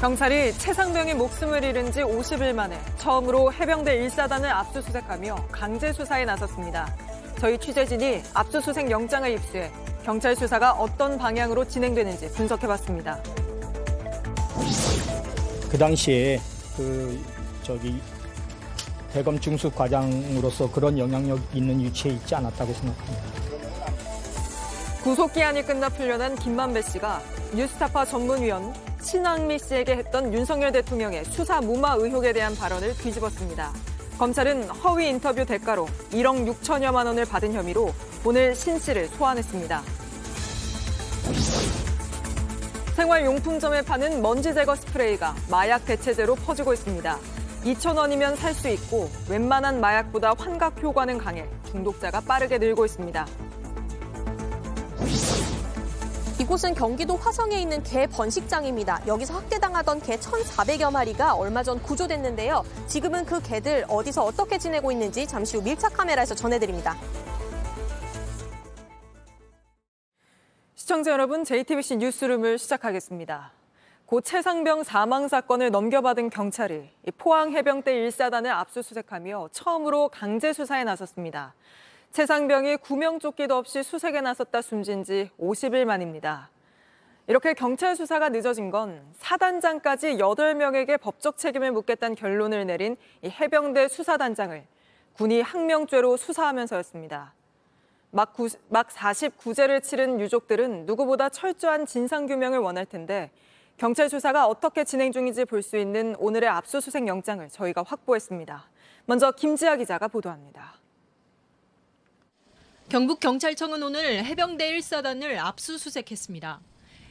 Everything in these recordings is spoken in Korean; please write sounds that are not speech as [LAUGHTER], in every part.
경찰이 최상병이 목숨을 잃은 지 50일 만에 처음으로 해병대 1사단을 압수수색하며 강제 수사에 나섰습니다. 저희 취재진이 압수수색 영장을 입수해 경찰 수사가 어떤 방향으로 진행되는지 분석해봤습니다. 그 당시에 그 저기 대검 중수 과장으로서 그런 영향력 있는 위치에 있지 않았다고 생각합니다. 구속 기한이 끝나 풀려난 김만배 씨가 뉴스타파 전문위원 신왕미 씨에게 했던 윤석열 대통령의 수사 무마 의혹에 대한 발언을 뒤집었습니다. 검찰은 허위 인터뷰 대가로 1억 6천여만 원을 받은 혐의로 오늘 신 씨를 소환했습니다. 생활용품점에 파는 먼지 제거 스프레이가 마약 대체제로 퍼지고 있습니다. 2,000원이면 살 수 있고 웬만한 마약보다 환각 효과는 강해 중독자가 빠르게 늘고 있습니다. 이곳은 경기도 화성에 있는 개 번식장입니다. 여기서 학대당하던 개 1,400여 마리가 얼마 전 구조됐는데요. 지금은 그 개들 어디서 어떻게 지내고 있는지 잠시 후 밀착 카메라에서 전해드립니다. 시청자 여러분, JTBC 뉴스룸을 시작하겠습니다. 고 최상병 사망 사건을 넘겨받은 경찰이 포항 해병대 1사단을 압수수색하며 처음으로 강제 수사에 나섰습니다. 최상병이 구명조끼도 없이 수색에 나섰다 숨진 지 50일 만입니다. 이렇게 경찰 수사가 늦어진 건 사단장까지 8명에게 법적 책임을 묻겠다는 결론을 내린 이 해병대 수사단장을 군이 항명죄로 수사하면서였습니다. 막, 구, 막 49제를 치른 유족들은 누구보다 철저한 진상규명을 원할 텐데 경찰 수사가 어떻게 진행 중인지 볼 수 있는 오늘의 압수수색 영장을 저희가 확보했습니다. 먼저 김지아 기자가 보도합니다. 경북경찰청은 오늘 해병대 1사단을 압수수색했습니다.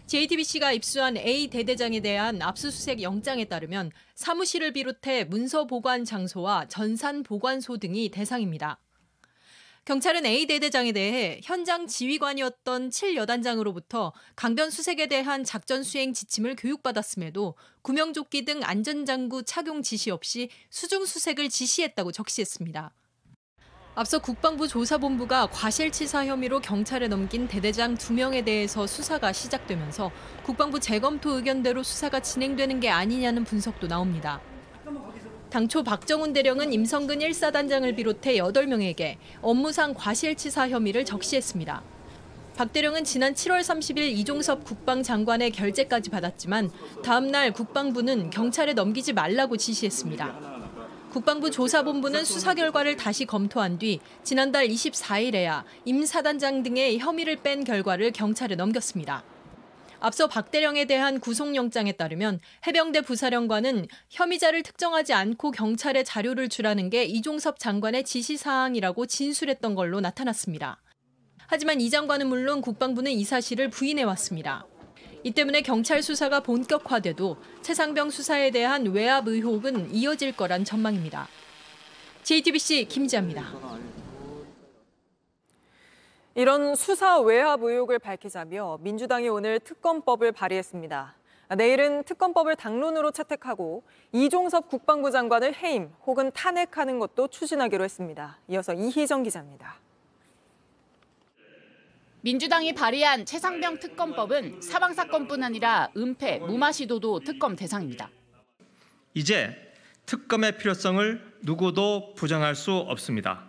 JTBC가 입수한 A 대대장에 대한 압수수색 영장에 따르면 사무실을 비롯해 문서 보관 장소와 전산 보관소 등이 대상입니다. 경찰은 A 대대장에 대해 현장 지휘관이었던 7여단장으로부터 강변 수색에 대한 작전 수행 지침을 교육받았음에도 구명조끼 등 안전장구 착용 지시 없이 수중 수색을 지시했다고 적시했습니다. 앞서 국방부 조사본부가 과실치사 혐의로 경찰에 넘긴 대대장 2명에 대해서 수사가 시작되면서 국방부 재검토 의견대로 수사가 진행되는 게 아니냐는 분석도 나옵니다. 당초 박정훈 대령은 임성근 1사단장을 비롯해 8명에게 업무상 과실치사 혐의를 적시했습니다. 박 대령은 지난 7월 30일 이종섭 국방장관의 결재까지 받았지만 다음 날 국방부는 경찰에 넘기지 말라고 지시했습니다. 국방부 조사본부는 수사 결과를 다시 검토한 뒤 지난달 24일에야 임 사단장 등의 혐의를 뺀 결과를 경찰에 넘겼습니다. 앞서 박 대령에 대한 구속영장에 따르면 해병대 부사령관은 혐의자를 특정하지 않고 경찰에 자료를 주라는 게 이종섭 장관의 지시사항이라고 진술했던 걸로 나타났습니다. 하지만 이 장관은 물론 국방부는 이 사실을 부인해왔습니다. 이 때문에 경찰 수사가 본격화돼도 최상병 수사에 대한 외압 의혹은 이어질 거란 전망입니다. JTBC 김지아입니다. 이런 수사 외압 의혹을 밝히자며 민주당이 오늘 특검법을 발의했습니다. 내일은 특검법을 당론으로 채택하고 이종섭 국방부 장관을 해임 혹은 탄핵하는 것도 추진하기로 했습니다. 이어서 이희정 기자입니다. 민주당이 발의한 최상병 특검법은 사망 사건뿐 아니라 은폐, 무마 시도도 특검 대상입니다. 이제 특검의 필요성을 누구도 부정할 수 없습니다.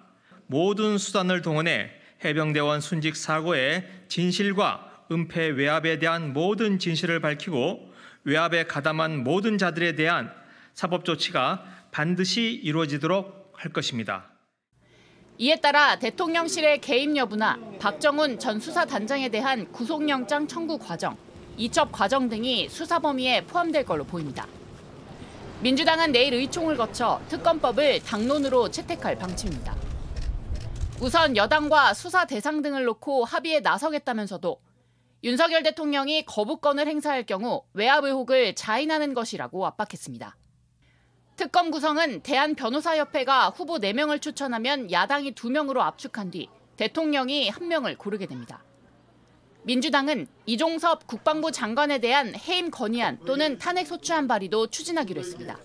모든 수단을 동원해 해병대원 순직 사고의 진실과 은폐 외압에 대한 모든 진실을 밝히고 외압에 가담한 모든 자들에 대한 사법 조치가 반드시 이루어지도록 할 것입니다. 이에 따라 대통령실의 개입 여부나 박정훈 전 수사단장에 대한 구속영장 청구 과정, 이첩 과정 등이 수사 범위에 포함될 걸로 보입니다. 민주당은 내일 의총을 거쳐 특검법을 당론으로 채택할 방침입니다. 우선 여당과 수사 대상 등을 놓고 합의에 나서겠다면서도 윤석열 대통령이 거부권을 행사할 경우 외압 의혹을 자인하는 것이라고 압박했습니다. 특검 구성은 대한변호사협회가 후보 4명을 추천하면 야당이 2명으로 압축한 뒤 대통령이 1명을 고르게 됩니다. 민주당은 이종섭 국방부 장관에 대한 해임 건의안 또는 탄핵 소추안 발의도 추진하기로 했습니다.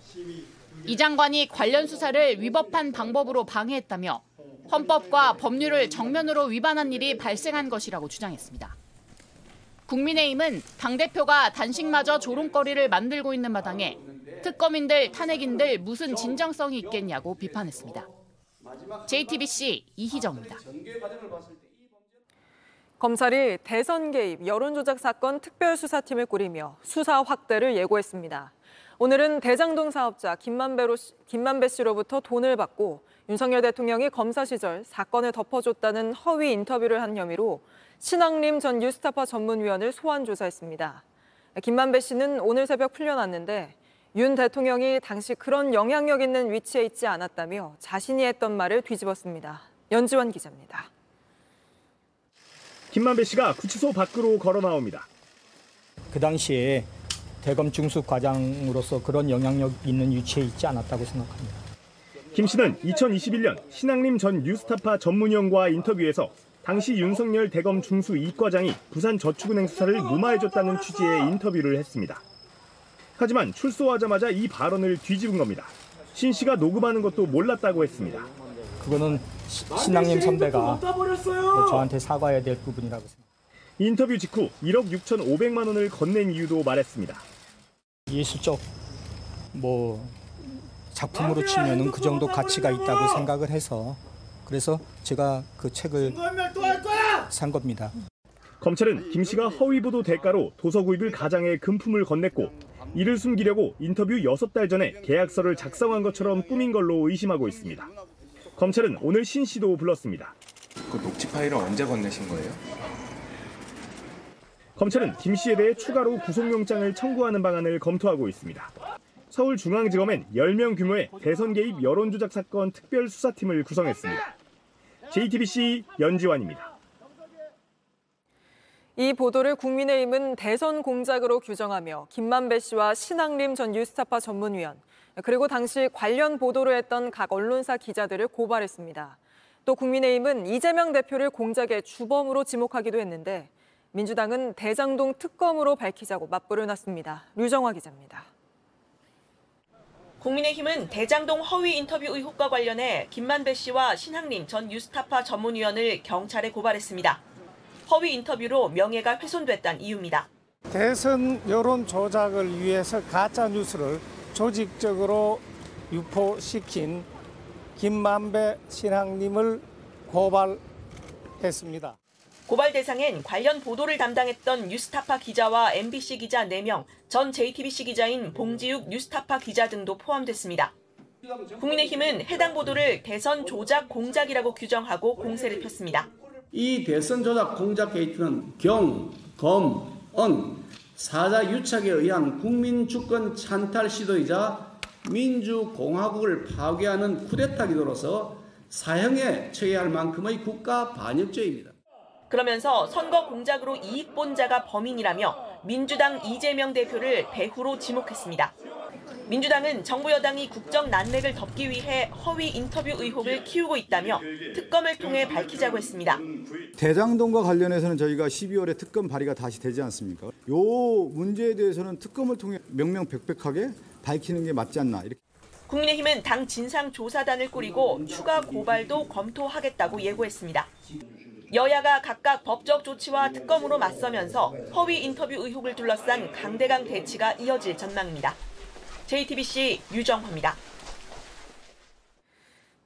이 장관이 관련 수사를 위법한 방법으로 방해했다며 헌법과 법률을 정면으로 위반한 일이 발생한 것이라고 주장했습니다. 국민의힘은 당대표가 단식마저 조롱거리를 만들고 있는 마당에 특검인들 탄핵인들 무슨 진정성이 있겠냐고 비판했습니다. JTBC 이희정입니다. 검찰이 대선 개입, 여론조작 사건 특별수사팀을 꾸리며 수사 확대를 예고했습니다. 오늘은 대장동 사업자 김만배로, 김만배 씨로부터 돈을 받고 윤석열 대통령이 검사 시절 사건을 덮어줬다는 허위 인터뷰를 한 혐의로 신학림 전 뉴스타파 전문위원을 소환 조사했습니다. 김만배 씨는 오늘 새벽 풀려났는데 윤 대통령이 당시 그런 영향력 있는 위치에 있지 않았다며 자신이 했던 말을 뒤집었습니다. 연지원 기자입니다. 김만배 씨가 구치소 밖으로 걸어 나옵니다. 그 당시에 대검 중수 과장으로서 그런 영향력 있는 위치에 있지 않았다고 생각합니다. 김 씨는 2021년 신학림 전 뉴스타파 전문위원과 인터뷰에서 당시 윤석열 대검 중수 이과장이 부산 저축은행 수사를 무마해줬다는 취지의 인터뷰를 했습니다. 하지만 출소하자마자 이 발언을 뒤집은 겁니다. 신 씨가 녹음하는 것도 몰랐다고 했습니다. 그거는 시- 신랑님 선배가 뭐 저한테 사과해야 될 부분이라고 생각합니다. 인터뷰 직후 1억 6,500만 원을 건넨 이유도 말했습니다. 예술적 뭐 작품으로 치면은 그 정도 가치가 있다고 생각을 해서 그래서 제가 그 책을 산 겁니다. 검찰은 김 씨가 허위 보도 대가로 도서 구입을 가장해 금품을 건넸고 이를 숨기려고 인터뷰 6달 전에 계약서를 작성한 것처럼 꾸민 걸로 의심하고 있습니다. 검찰은 오늘 신 씨도 불렀습니다. 그 녹취 파일은 언제 건네신 거예요? 검찰은 김 씨에 대해 추가로 구속영장을 청구하는 방안을 검토하고 있습니다. 서울중앙지검엔 10명 규모의 대선 개입 여론조작 사건 특별수사팀을 구성했습니다. JTBC 연지환입니다. 이 보도를 국민의힘은 대선 공작으로 규정하며 김만배 씨와 신학림 전 뉴스타파 전문위원 그리고 당시 관련 보도를 했던 각 언론사 기자들을 고발했습니다. 또 국민의힘은 이재명 대표를 공작의 주범으로 지목하기도 했는데 민주당은 대장동 특검으로 밝히자고 맞불을 놨습니다. 류정화 기자입니다. 국민의힘은 대장동 허위 인터뷰 의혹과 관련해 김만배 씨와 신학림 전 뉴스타파 전문위원을 경찰에 고발했습니다. 허위 인터뷰로 명예가 훼손됐다는 이유입니다. 대선 여론 조작을 위해서 가짜 뉴스를 조직적으로 유포시킨 김만배 신학님을 고발했습니다. 고발 대상엔 관련 보도를 담당했던 뉴스타파 기자와 MBC 기자 4명, 전 JTBC 기자인 봉지욱 뉴스타파 기자 등도 포함됐습니다. 국민의힘은 해당 보도를 대선 조작 공작이라고 규정하고 공세를 폈습니다. 이 대선 조작 공작 게이트는 경, 검, 은 사자 유착에 의한 국민 주권 찬탈 시도이자 민주공화국을 파괴하는 쿠데타 기도로서 사형에 처해야 할 만큼의 국가 반역죄입니다. 그러면서 선거 공작으로 이익 본 자가 범인이라며 민주당 이재명 대표를 배후로 지목했습니다. 민주당은 정부 여당이 국정 난맥을 덮기 위해 허위 인터뷰 의혹을 키우고 있다며 특검을 통해 밝히자고 했습니다. 대장동과 관련해서는 저희가 12월에 특검 발의가 다시 되지 않습니까? 요 문제에 대해서는 특검을 통해 명명백백하게 밝히는 게 맞지 않나 이렇게. 국민의힘은 당 진상조사단을 꾸리고 추가 고발도 검토하겠다고 예고했습니다. 여야가 각각 법적 조치와 특검으로 맞서면서 허위 인터뷰 의혹을 둘러싼 강대강 대치가 이어질 전망입니다. JTBC 유정화입니다.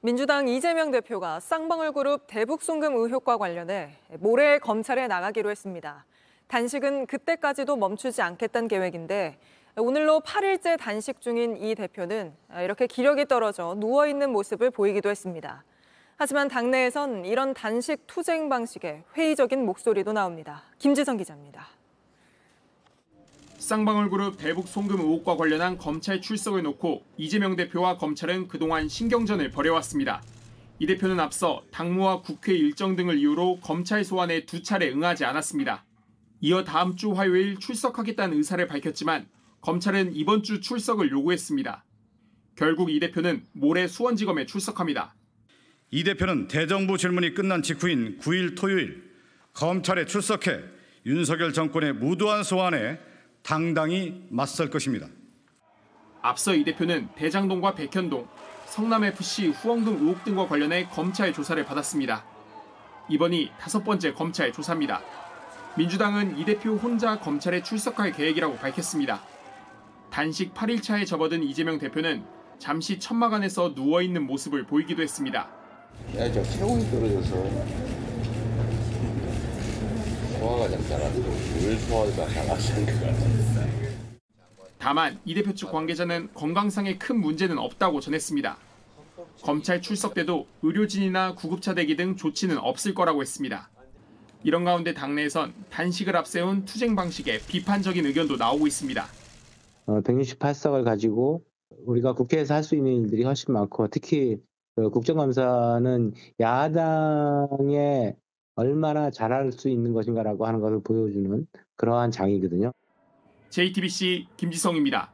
민주당 이재명 대표가 쌍방울 그룹 대북 송금 의혹과 관련해 모레 검찰에 나가기로 했습니다. 단식은 그때까지도 멈추지 않겠다는 계획인데 오늘로 8일째 단식 중인 이 대표는 이렇게 기력이 떨어져 누워 있는 모습을 보이기도 했습니다. 하지만 당내에선 이런 단식 투쟁 방식에 회의적인 목소리도 나옵니다. 김지성 기자입니다. 쌍방울그룹 대북 송금 의혹과 관련한 검찰 출석을 놓고 이재명 대표와 검찰은 그동안 신경전을 벌여왔습니다. 이 대표는 앞서 당무와 국회 일정 등을 이유로 검찰 소환에 두 차례 응하지 않았습니다. 이어 다음 주 화요일 출석하겠다는 의사를 밝혔지만 검찰은 이번 주 출석을 요구했습니다. 결국 이 대표는 모레 수원지검에 출석합니다. 이 대표는 대정부 질문이 끝난 직후인 9일 토요일 검찰에 출석해 윤석열 정권의 무도한 소환에 당당히 맞설 것입니다. 앞서 이 대표는 대장동과 백현동, 성남FC 후원금 의혹 등과 관련해 검찰 조사를 받았습니다. 이번이 다섯 번째 검찰 조사입니다. 민주당은 이 대표 혼자 검찰에 출석할 계획이라고 밝혔습니다. 단식 8일차에 접어든 이재명 대표는 잠시 천막 안에서 누워있는 모습을 보이기도 했습니다. 야, 저 체온이 떨어져서 소화가 잘안 되고 물 소화가 잘안 되니까. 다만 이 대표 측 관계자는 건강상에 큰 문제는 없다고 전했습니다. 검찰 출석 때도 의료진이나 구급차 대기 등 조치는 없을 거라고 했습니다. 이런 가운데 당내에선 단식을 앞세운 투쟁 방식에 비판적인 의견도 나오고 있습니다. 어, 168석을 가지고 우리가 국회에서 할 수 있는 일들이 훨씬 많고 특히 그 국정감사는 야당에 얼마나 잘할 수 있는 것인가라고 하는 것을 보여주는 그러한 장이거든요. JTBC 김지성입니다.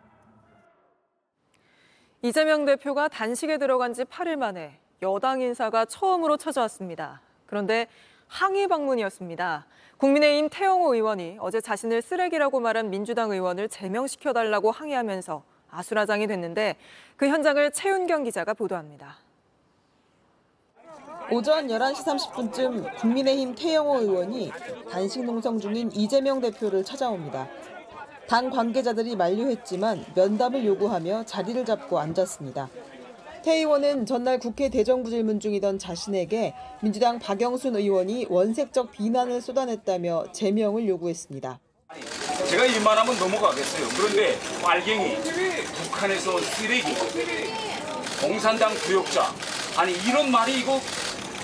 이재명 대표가 단식에 들어간 지 8일 만에 여당 인사가 처음으로 찾아왔습니다. 그런데 항의 방문이었습니다. 국민의힘 태영호 의원이 어제 자신을 쓰레기라고 말한 민주당 의원을 제명시켜달라고 항의하면서 아수라장이 됐는데 그 현장을 최윤경 기자가 보도합니다. 오전 11시 30분쯤 국민의힘 태영호 의원이 단식 농성 중인 이재명 대표를 찾아옵니다. 당 관계자들이 만류했지만 면담을 요구하며 자리를 잡고 앉았습니다. 태 의원은 전날 국회 대정부 질문 중이던 자신에게 민주당 박영순 의원이 원색적 비난을 쏟아냈다며 제명을 요구했습니다. 제가 일만 하면 넘어가겠어요. 그런데 빨갱이, 북한에서 쓰레기, 공산당 구역자 아니 이런 말이 이거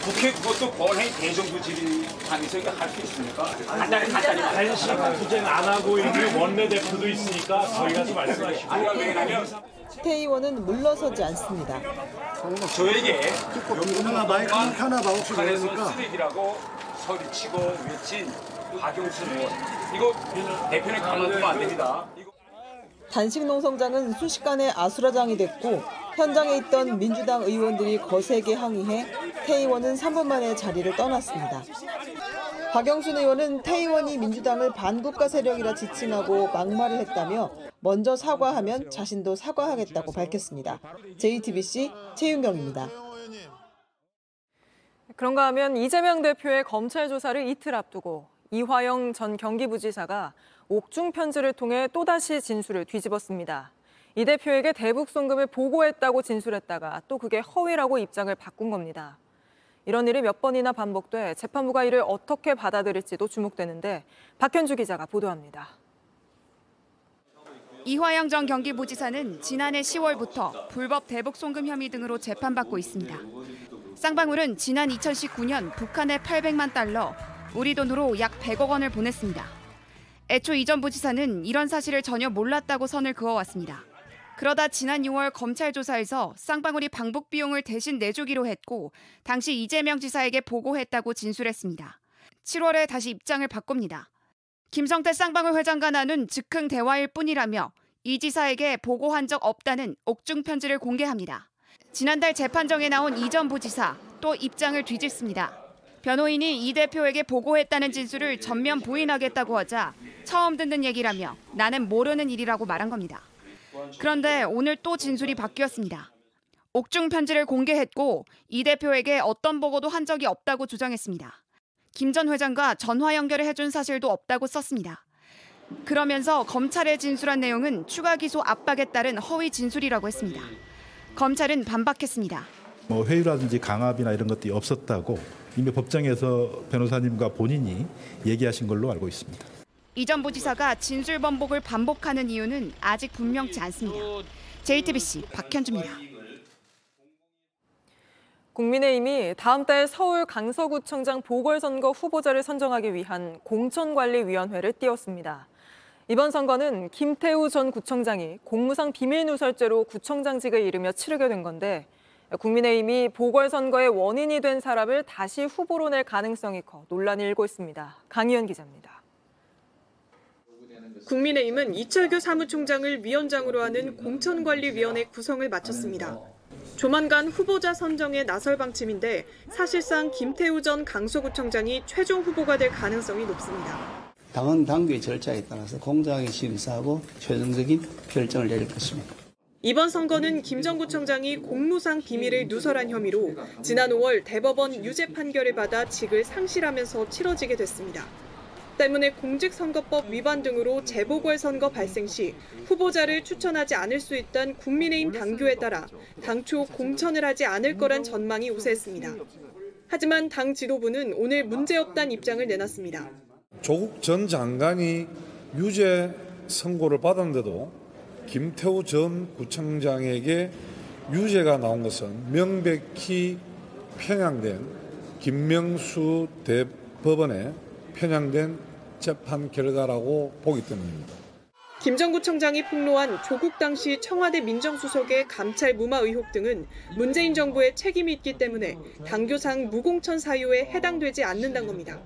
국회 그것도 권해 대정부 질의하면서 이거 할수 있습니까? 간단히 간단히 단식 투쟁 안 하고 있는 원내대표도 있으니까 저희 가서 말씀하시고 아니가 왜냐면 태 의원은 물러서지 않습니다. 저에게 하나 마이크 하나 봐 혹시 모르니까 쓰레기라고 소리치고 외친 박용순 의원 이거 대표님 가만두면 안 됩니다. 단식 농성장은 순식간에 아수라장이 됐고 현장에 있던 민주당 의원들이 거세게 항의해 태 의원은 3분 만에 자리를 떠났습니다. 박영순 의원은 태 의원이 민주당을 반국가 세력이라 지칭하고 막말을 했다며 먼저 사과하면 자신도 사과하겠다고 밝혔습니다. JTBC 최윤경입니다. 그런가 하면 이재명 대표의 검찰 조사를 이틀 앞두고 이화영 전 경기부지사가 옥중 편지를 통해 또다시 진술을 뒤집었습니다. 이 대표에게 대북 송금을 보고했다고 진술했다가 또 그게 허위라고 입장을 바꾼 겁니다. 이런 일이 몇 번이나 반복돼 재판부가 이를 어떻게 받아들일지도 주목되는데 박현주 기자가 보도합니다. 이화영 전 경기부지사는 지난해 10월부터 불법 대북 송금 혐의 등으로 재판받고 있습니다. 쌍방울은 지난 2019년 북한에 800만 달러, 우리 돈으로 약 100억 원을 보냈습니다. 애초 이전 부지사는 이런 사실을 전혀 몰랐다고 선을 그어왔습니다. 그러다 지난 6월 검찰 조사에서 쌍방울이 방북 비용을 대신 내주기로 했고 당시 이재명 지사에게 보고했다고 진술했습니다. 7월에 다시 입장을 바꿉니다. 김성태 쌍방울 회장과 나눈 즉흥 대화일 뿐이라며 이 지사에게 보고한 적 없다는 옥중 편지를 공개합니다. 지난달 재판정에 나온 이 전 부지사 또 입장을 뒤집습니다. 변호인이 이 대표에게 보고했다는 진술을 전면 부인하겠다고 하자 처음 듣는 얘기라며 나는 모르는 일이라고 말한 겁니다. 그런데 오늘 또 진술이 바뀌었습니다. 옥중 편지를 공개했고 이 대표에게 어떤 보고도 한 적이 없다고 주장했습니다. 김 전 회장과 전화 연결을 해준 사실도 없다고 썼습니다. 그러면서 검찰에 진술한 내용은 추가 기소 압박에 따른 허위 진술이라고 했습니다. 검찰은 반박했습니다. 뭐 회유라든지 강압이나 이런 것들이 없었다고 이미 법정에서 변호사님과 본인이 얘기하신 걸로 알고 있습니다. 이전 부지사가 진술 번복을 반복하는 이유는 아직 분명치 않습니다. JTBC 박현주입니다. 국민의힘이 다음 달 서울 강서구청장 보궐선거 후보자를 선정하기 위한 공천관리위원회를 띄웠습니다. 이번 선거는 김태우 전 구청장이 공무상 비밀누설죄로 구청장직을 잃으며 치르게 된 건데 국민의힘이 보궐선거의 원인이 된 사람을 다시 후보로 낼 가능성이 커 논란이 일고 있습니다. 강희연 기자입니다. 국민의힘은 이철규 사무총장을 위원장으로 하는 공천관리위원회 구성을 마쳤습니다. 조만간 후보자 선정에 나설 방침인데 사실상 김태우 전 강서구청장이 최종 후보가 될 가능성이 높습니다. 당헌 당규의 절차에 따라서 공정하게 심사하고 최종적인 결정을 내릴 것입니다. 이번 선거는 김전 구청장이 공무상 비밀을 누설한 혐의로 지난 5월 대법원 유죄 판결을 받아 직을 상실하면서 치러지게 됐습니다. 때문에 공직선거법 위반 등으로 재보궐선거 발생 시 후보자를 추천하지 않을 수 있던 국민의힘 당규에 따라 당초 공천을 하지 않을 거란 전망이 우세했습니다. 하지만 당 지도부는 오늘 문제없다는 입장을 내놨습니다. 조국 전 장관이 유죄 선고를 받았는데도 김태우 전 구청장에게 유죄가 나온 것은 명백히 편향된 김명수 대법원에 편향된 재판 결과라고 보기 때문입니다. 김전 구청장이 폭로한 조국 당시 청와대 민정수석의 감찰 무마 의혹 등은 문재인 정부의 책임이 있기 때문에 당교상 무공천 사유에 해당되지 않는다는 겁니다.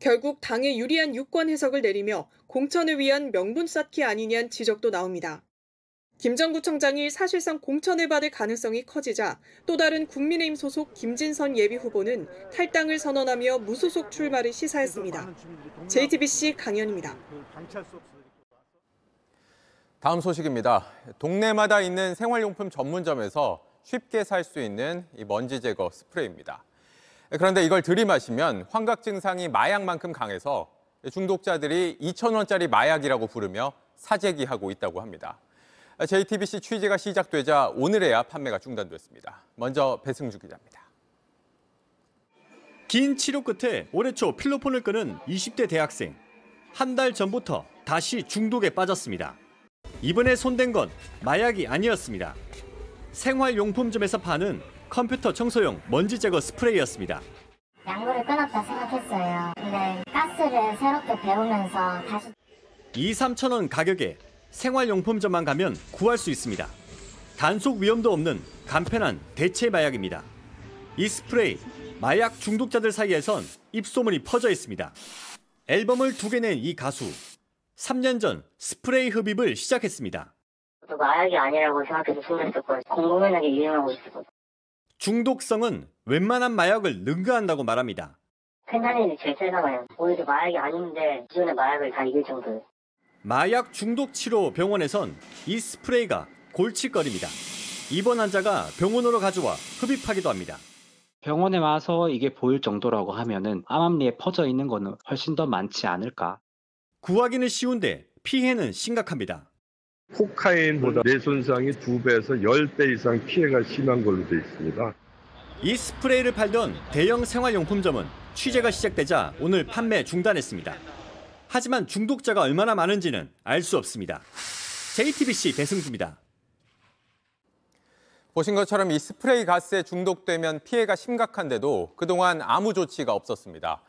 결국 당에 유리한 유권 해석을 내리며 공천을 위한 명분 쌓기 아니냐는 지적도 나옵니다. 김전 구청장이 사실상 공천을 받을 가능성이 커지자 또 다른 국민의힘 소속 김진선 예비 후보는 탈당을 선언하며 무소속 출마를 시사했습니다. JTBC 강연입니다. 다음 소식입니다. 동네마다 있는 생활용품 전문점에서 쉽게 살 수 있는 이 먼지 제거 스프레이입니다. 그런데 이걸 들이마시면 환각 증상이 마약만큼 강해서 중독자들이 2,000원짜리 마약이라고 부르며 사재기하고 있다고 합니다. JTBC 취재가 시작되자 오늘에야 판매가 중단됐습니다. 먼저 배승주 기자입니다. 긴 치료 끝에 올해 초 필로폰을 끄는 20대 대학생. 한 달 전부터 다시 중독에 빠졌습니다. 이번에 손댄 건 마약이 아니었습니다. 생활용품점에서 파는 컴퓨터 청소용 먼지 제거 스프레이였습니다. 양보를 끊었다 생각했어요. 근데 가스를 새롭게 배우면서 다시 2, 3천 원 가격에 생활용품점만 가면 구할 수 있습니다. 단속 위험도 없는 간편한 대체 마약입니다. 이 스프레이 마약 중독자들 사이에선 입소문이 퍼져 있습니다. 앨범을 두 개 낸 이 가수 3년 전 스프레이 흡입을 시작했습니다. 또 마약이 아니라고 생각해서 숨겼었고 공공연하게 유행하고. 중독성은 웬만한 마약을 능가한다고 말합니다. 펜타닐이 제일 세나 봐요. 오히려 마약이 아닌데 기존의 마약을 다 이길 정도예요. 마약 중독 치료 병원에선 이 스프레이가 골칫거립니다. 입원 환자가 병원으로 가져와 흡입하기도 합니다. 병원에 와서 이게 보일 정도라고 하면은 암암리에 퍼져 있는 거는 훨씬 더 많지 않을까. 구하기는 쉬운데 피해는 심각합니다. 코카인보다 뇌 손상이 두 배에서 열 배 이상 피해가 심한 걸로 되어 있습니다. 이 스프레이를 팔던 대형 생활용품점은 취재가 시작되자 오늘 판매 중단했습니다. 하지만 중독자가 얼마나 많은지는 알 수 없습니다. JTBC 배승주입니다. 보신 것처럼 이 스프레이 가스에 중독되면 피해가 심각한데도 그동안 아무 조치가 없었습니다.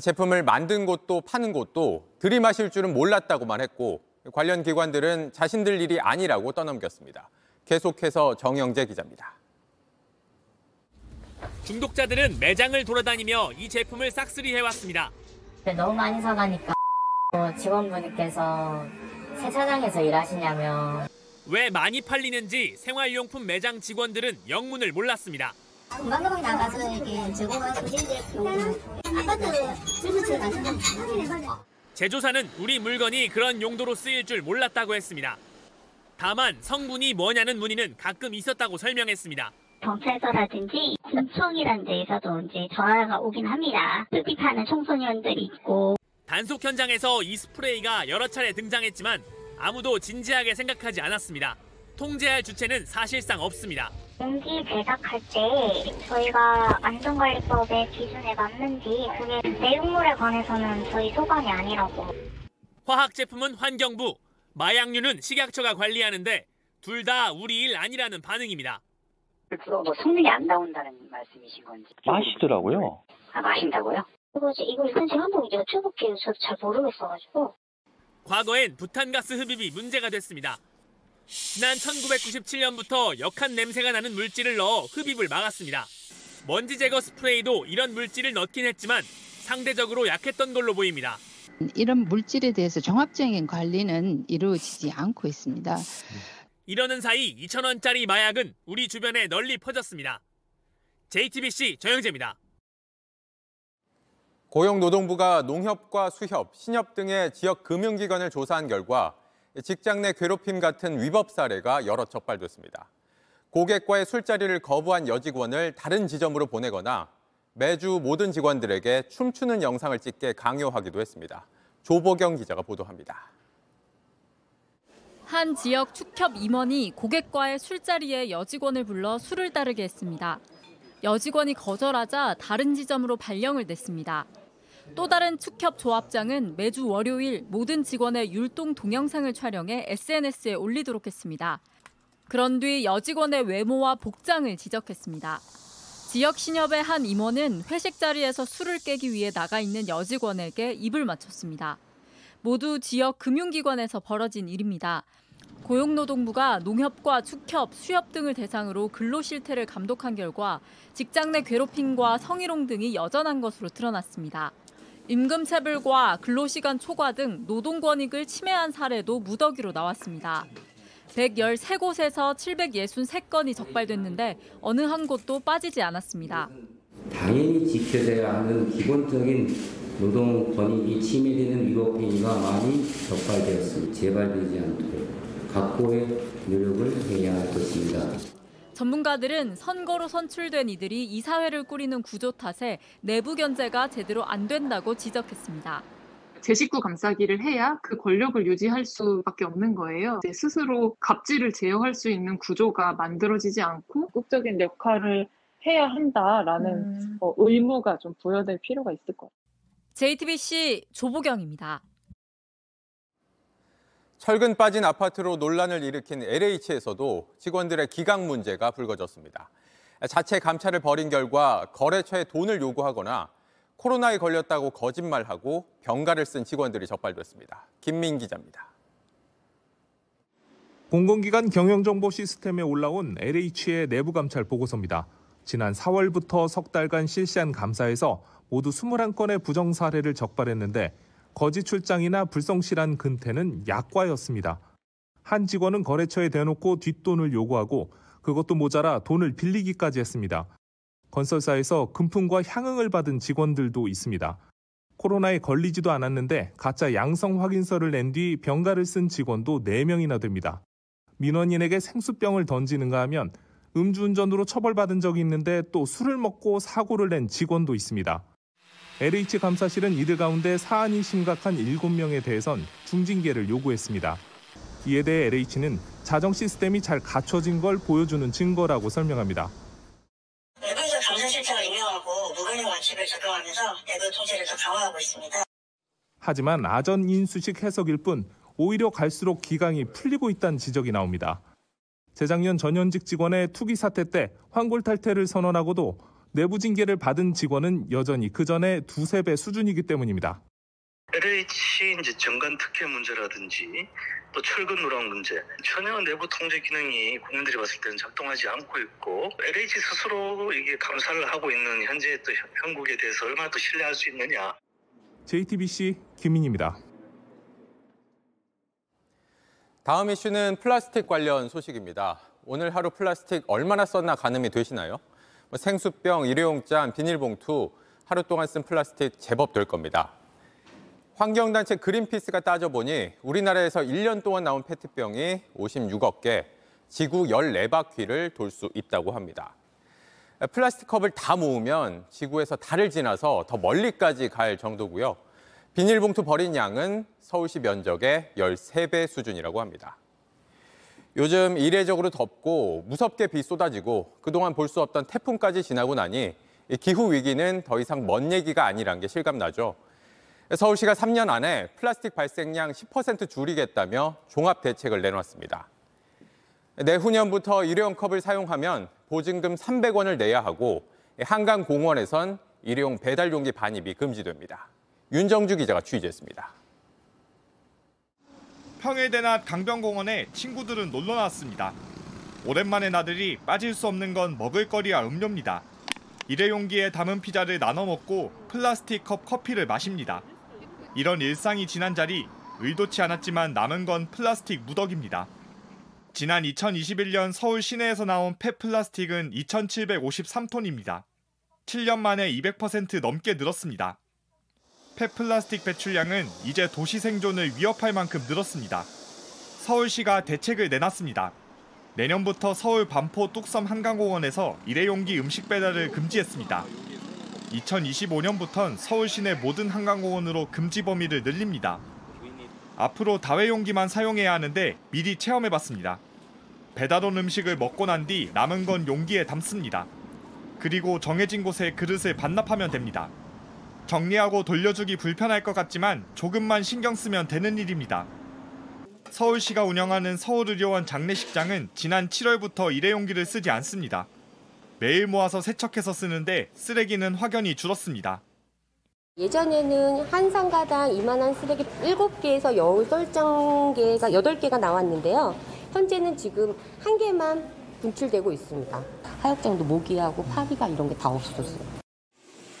제품을 만든 곳도 파는 곳도 들이마실 줄은 몰랐다고만 했고 관련 기관들은 자신들 일이 아니라고 떠넘겼습니다. 계속해서 정영재 기자입니다. 중독자들은 매장을 돌아다니며 이 제품을 싹쓸이 해왔습니다. 너무 많이 사가니까 직원분께서 세차장에서 일하시냐며 왜 많이 팔리는지 생활용품 매장 직원들은 영문을 몰랐습니다. 금방금방 나가서 이렇게 소진제 아파트 가시는 제조사는 우리 물건이 그런 용도로 쓰일 줄 몰랐다고 했습니다. 다만 성분이 뭐냐는 문의는 가끔 있었다고 설명했습니다. 경찰서라든지 군청이라는 데에서도 이제 전화가 오긴 합니다. 흡입하는 청소년들이 있고 단속 현장에서 이 스프레이가 여러 차례 등장했지만 아무도 진지하게 생각하지 않았습니다. 통제할 주체는 사실상 없습니다. 공기 제작할 때 저희가 안전관리법의 기준에 맞는지 그게 내용물에 관해서는 저희 소관이 아니라고. 화학 제품은 환경부, 마약류는 식약처가 관리하는데 둘 다 우리 일 아니라는 반응입니다. 그거 뭐 성능이 안 나온다는 말씀이신 건지. 마시더라고요. 아 마신다고요? 이거지 이걸 선생 한번 여쭤볼게요. 저도 잘 모르겠어가지고. 과거엔 부탄가스 흡입이 문제가 됐습니다. 지난 1997년부터 역한 냄새가 나는 물질을 넣어 흡입을 막았습니다. 먼지 제거 스프레이도 이런 물질을 넣긴 했지만 상대적으로 약했던 걸로 보입니다. 이런 물질에 대해서 종합적인 관리는 이루어지지 않고 있습니다. 이러는 사이 2,000원짜리 마약은 우리 주변에 널리 퍼졌습니다. JTBC 정영재입니다. 고용노동부가 농협과 수협, 신협 등의 지역 금융기관을 조사한 결과 직장 내 괴롭힘 같은 위법 사례가 여러 적발됐습니다. 고객과의 술자리를 거부한 여직원을 다른 지점으로 보내거나 매주 모든 직원들에게 춤추는 영상을 찍게 강요하기도 했습니다. 조보경 기자가 보도합니다. 한 지역 축협 임원이 고객과의 술자리에 여직원을 불러 술을 따르게 했습니다. 여직원이 거절하자 다른 지점으로 발령을 냈습니다. 또 다른 축협 조합장은 매주 월요일 모든 직원의 율동 동영상을 촬영해 SNS에 올리도록 했습니다. 그런 뒤 여직원의 외모와 복장을 지적했습니다. 지역 신협의 한 임원은 회식 자리에서 술을 깨기 위해 나가 있는 여직원에게 입을 맞췄습니다. 모두 지역 금융기관에서 벌어진 일입니다. 고용노동부가 농협과 축협, 수협 등을 대상으로 근로 실태를 감독한 결과 직장 내 괴롭힘과 성희롱 등이 여전한 것으로 드러났습니다. 임금체불과 근로시간 초과 등 노동 권익을 침해한 사례도 무더기로 나왔습니다. 113곳에서 763건이 적발됐는데 어느 한 곳도 빠지지 않았습니다. 당연히 지켜져야 하는 기본적인 노동 권익이 침해되는 위법 행위가 많이 적발되었으니 재발되지 않도록 각고의 노력을 해야 할 것입니다. 전문가들은 선거로 선출된 이들이 이사회를 꾸리는 구조 탓에 내부 견제가 제대로 안 된다고 지적했습니다. 제 식구 감싸기를 해야 그 권력을 유지할 수밖에 없는 거예요. 스스로 갑질을 제어할 수 있는 구조가 만들어지지 않고 적극적인 역할을 해야 한다라는 음. 어, 의무가 좀 부여될 필요가 있을 것 같아요. JTBC 조보경입니다. 철근 빠진 아파트로 논란을 일으킨 LH에서도 직원들의 기강 문제가 불거졌습니다. 자체 감찰을 벌인 결과 거래처에 돈을 요구하거나 코로나에 걸렸다고 거짓말하고 병가를 쓴 직원들이 적발됐습니다. 김민 기자입니다. 공공기관 경영정보 시스템에 올라온 LH의 내부 감찰 보고서입니다. 지난 4월부터 석 달간 실시한 감사에서 모두 21건의 부정 사례를 적발했는데 거짓 출장이나 불성실한 근태는 약과였습니다. 한 직원은 거래처에 대놓고 뒷돈을 요구하고 그것도 모자라 돈을 빌리기까지 했습니다. 건설사에서 금품과 향응을 받은 직원들도 있습니다. 코로나에 걸리지도 않았는데 가짜 양성 확인서를 낸 뒤 병가를 쓴 직원도 4명이나 됩니다. 민원인에게 생수병을 던지는가 하면 음주운전으로 처벌받은 적이 있는데 또 술을 먹고 사고를 낸 직원도 있습니다. LH 감사실은 이들 가운데 사안이 심각한 7명에 대해선 중징계를 요구했습니다. 이에 대해 LH는 자정 시스템이 잘 갖춰진 걸 보여주는 증거라고 설명합니다. 내부에서 감사 실태가 임명하고 무관용 원칙을 적용하면서 내부 통제를 더 강화하고 있습니다. 하지만 아전 인수식 해석일 뿐 오히려 갈수록 기강이 풀리고 있다는 지적이 나옵니다. 재작년 전현직 직원의 투기 사태 때 환골 탈퇴를 선언하고도 내부 징계를 받은 직원은 여전히 그 전에 두세 배 수준이기 때문입니다. LH 이제 정관 특혜 문제라든지 또 철근 누락 문제 전혀 내부 통제 기능이 국민들이 봤을 때는 작동하지 않고 있고 LH 스스로 이게 감사를 하고 있는 현재 또 형국에 대해서 얼마나 또 신뢰할 수 있느냐. JTBC 김민입니다. 다음 이슈는 플라스틱 관련 소식입니다. 오늘 하루 플라스틱 얼마나 썼나 가늠이 되시나요? 뭐 생수병, 일회용잔, 비닐봉투 하루 동안 쓴 플라스틱 제법 될 겁니다. 환경단체 그린피스가 따져보니 우리나라에서 1년 동안 나온 페트병이 56억 개, 지구 14바퀴를 돌 수 있다고 합니다. 플라스틱 컵을 다 모으면 지구에서 달을 지나서 더 멀리까지 갈 정도고요. 비닐봉투 버린 양은 서울시 면적의 13배 수준이라고 합니다. 요즘 이례적으로 덥고 무섭게 비 쏟아지고 그동안 볼 수 없던 태풍까지 지나고 나니 기후 위기는 더 이상 먼 얘기가 아니란 게 실감나죠. 서울시가 3년 안에 플라스틱 발생량 10% 줄이겠다며 종합 대책을 내놨습니다. 내후년부터 일회용 컵을 사용하면 보증금 300원을 내야 하고 한강 공원에선 일회용 배달 용기 반입이 금지됩니다. 윤정주 기자가 취재했습니다. 평일대낮 강변공원에 친구들은 놀러 나왔습니다. 오랜만에 나들이 빠질 수 없는 건 먹을거리와 음료입니다. 일회용기에 담은 피자를 나눠 먹고 플라스틱 컵 커피를 마십니다. 이런 일상이 지난 자리 의도치 않았지만 남은 건 플라스틱 무더기입니다. 지난 2021년 서울 시내에서 나온 폐 플라스틱은 2,753톤입니다. 7년 만에 200% 넘게 늘었습니다. 폐플라스틱 배출량은 이제 도시 생존을 위협할 만큼 늘었습니다. 서울시가 대책을 내놨습니다. 내년부터 서울 반포 뚝섬 한강공원에서 일회용기 음식 배달을 금지했습니다. 2025년부턴 서울 시내 모든 한강공원으로 금지 범위를 늘립니다. 앞으로 다회용기만 사용해야 하는데 미리 체험해봤습니다. 배달 온 음식을 먹고 난 뒤 남은 건 용기에 담습니다. 그리고 정해진 곳에 그릇을 반납하면 됩니다. 정리하고 돌려주기 불편할 것 같지만 조금만 신경 쓰면 되는 일입니다. 서울시가 운영하는 서울의료원 장례식장은 지난 7월부터 일회용기를 쓰지 않습니다. 매일 모아서 세척해서 쓰는데 쓰레기는 확연히 줄었습니다. 예전에는 한 상가당 이만한 쓰레기 7개에서 8장개가 8개가 나왔는데요. 현재는 지금 한 개만 분출되고 있습니다. 하역장도 모기하고 파리가 이런 게 다 없어졌어요.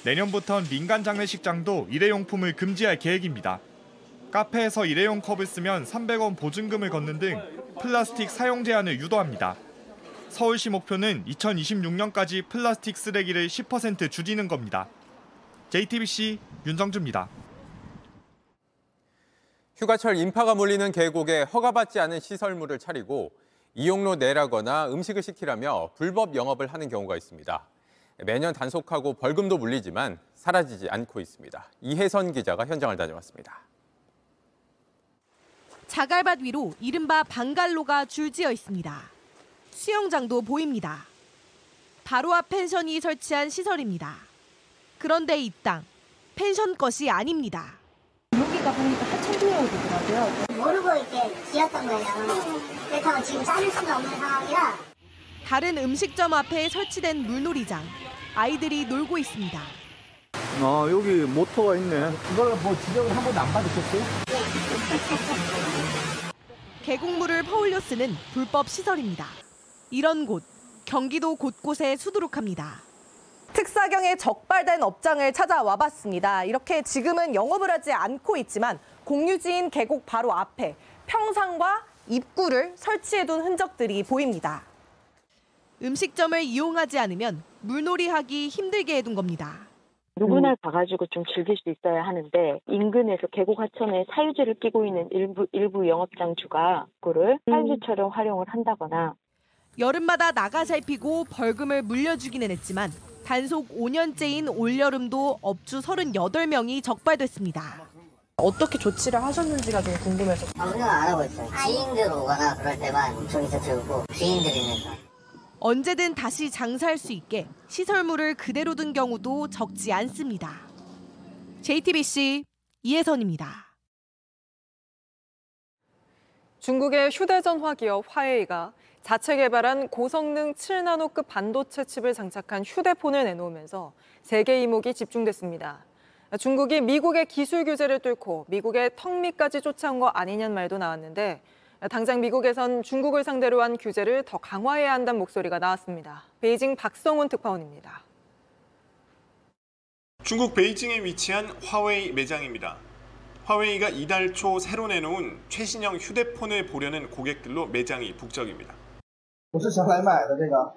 내년부턴 민간 장례식장도 일회용품을 금지할 계획입니다. 카페에서 일회용 컵을 쓰면 300원 보증금을 걷는 등 플라스틱 사용 제한을 유도합니다. 서울시 목표는 2026년까지 플라스틱 쓰레기를 10% 줄이는 겁니다. JTBC 윤정주입니다. 휴가철 인파가 몰리는 계곡에 허가받지 않은 시설물을 차리고 이용료 내라거나 음식을 시키라며 불법 영업을 하는 경우가 있습니다. 매년 단속하고 벌금도 물리지만 사라지지 않고 있습니다. 이혜선 기자가 현장을 다녀왔습니다. 자갈밭 위로 이른바 방갈로가 줄지어 있습니다. 수영장도 보입니다. 바로 앞 펜션이 설치한 시설입니다. 그런데 이 땅, 펜션 것이 아닙니다. 여기가 보니까 하천구역이 더라고요. 모르고 이렇게 지었던 거예요. 그래서 지금 자를 수가 없는 상황이라 다른 음식점 앞에 설치된 물놀이장. 아이들이 놀고 있습니다. 아 여기 모터가 있네. 이걸 뭐 지적을 한 번도 안 받으셨어요? 계곡물을 퍼올려 쓰는 불법 시설입니다. 이런 곳, 경기도 곳곳에 수두룩합니다. 특사경에 적발된 업장을 찾아와 봤습니다. 이렇게 지금은 영업을 하지 않고 있지만 공유지인 계곡 바로 앞에 평상과 입구를 설치해둔 흔적들이 보입니다. 음식점을 이용하지 않으면 물놀이하기 힘들게 해둔 겁니다. 누구나 가가지고 좀 즐길 수 있어야 하는데 인근에서 계곡 하천에 사유지를 끼고 있는 일부 일부 영업장주가 그거를 사유지처럼 활용을 한다거나 여름마다 나가 살피고 벌금을 물려주기는 했지만 단속 5년째인 올여름도 업주 38명이 적발됐습니다. 어떻게 조치를 하셨는지가 좀 궁금해서. 아무나 안 하고 있어요. 지인들 오거나 그럴 때만 저기서 들고 지인들이는 언제든 다시 장사할 수 있게 시설물을 그대로 둔 경우도 적지 않습니다. JTBC 이혜선입니다. 중국의 휴대전화 기업 화웨이가 자체 개발한 고성능 7나노급 반도체 칩을 장착한 휴대폰을 내놓으면서 세계 이목이 집중됐습니다. 중국이 미국의 기술 규제를 뚫고 미국의 턱 밑까지 쫓아온 거 아니냐는 말도 나왔는데 당장 미국에선 중국을 상대로 한 규제를 더 강화해야 한다는 목소리가 나왔습니다. 베이징 박성훈 특파원입니다. 중국 베이징에 위치한 화웨이 매장입니다. 화웨이가 이달 초 새로 내놓은 최신형 휴대폰을 보려는 고객들로 매장이 북적입니다. 我是想来买的这个，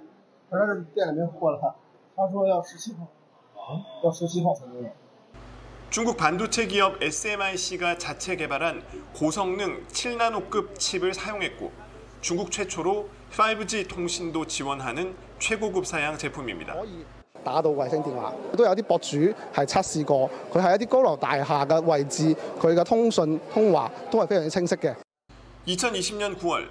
他说店里面货了，他说要十七号，要十七号才能有。 중국 반도체 기업 SMIC가 자체 개발한 고성능 7나노급 칩을 사용했고 중국 최초로 5G 통신도 지원하는 최고급 사양 제품입니다. 打到衛星電話，都有啲博主係測試過，佢係一啲高樓大廈嘅位置，佢嘅通訊通話都係非常之清晰嘅。 2020년 9월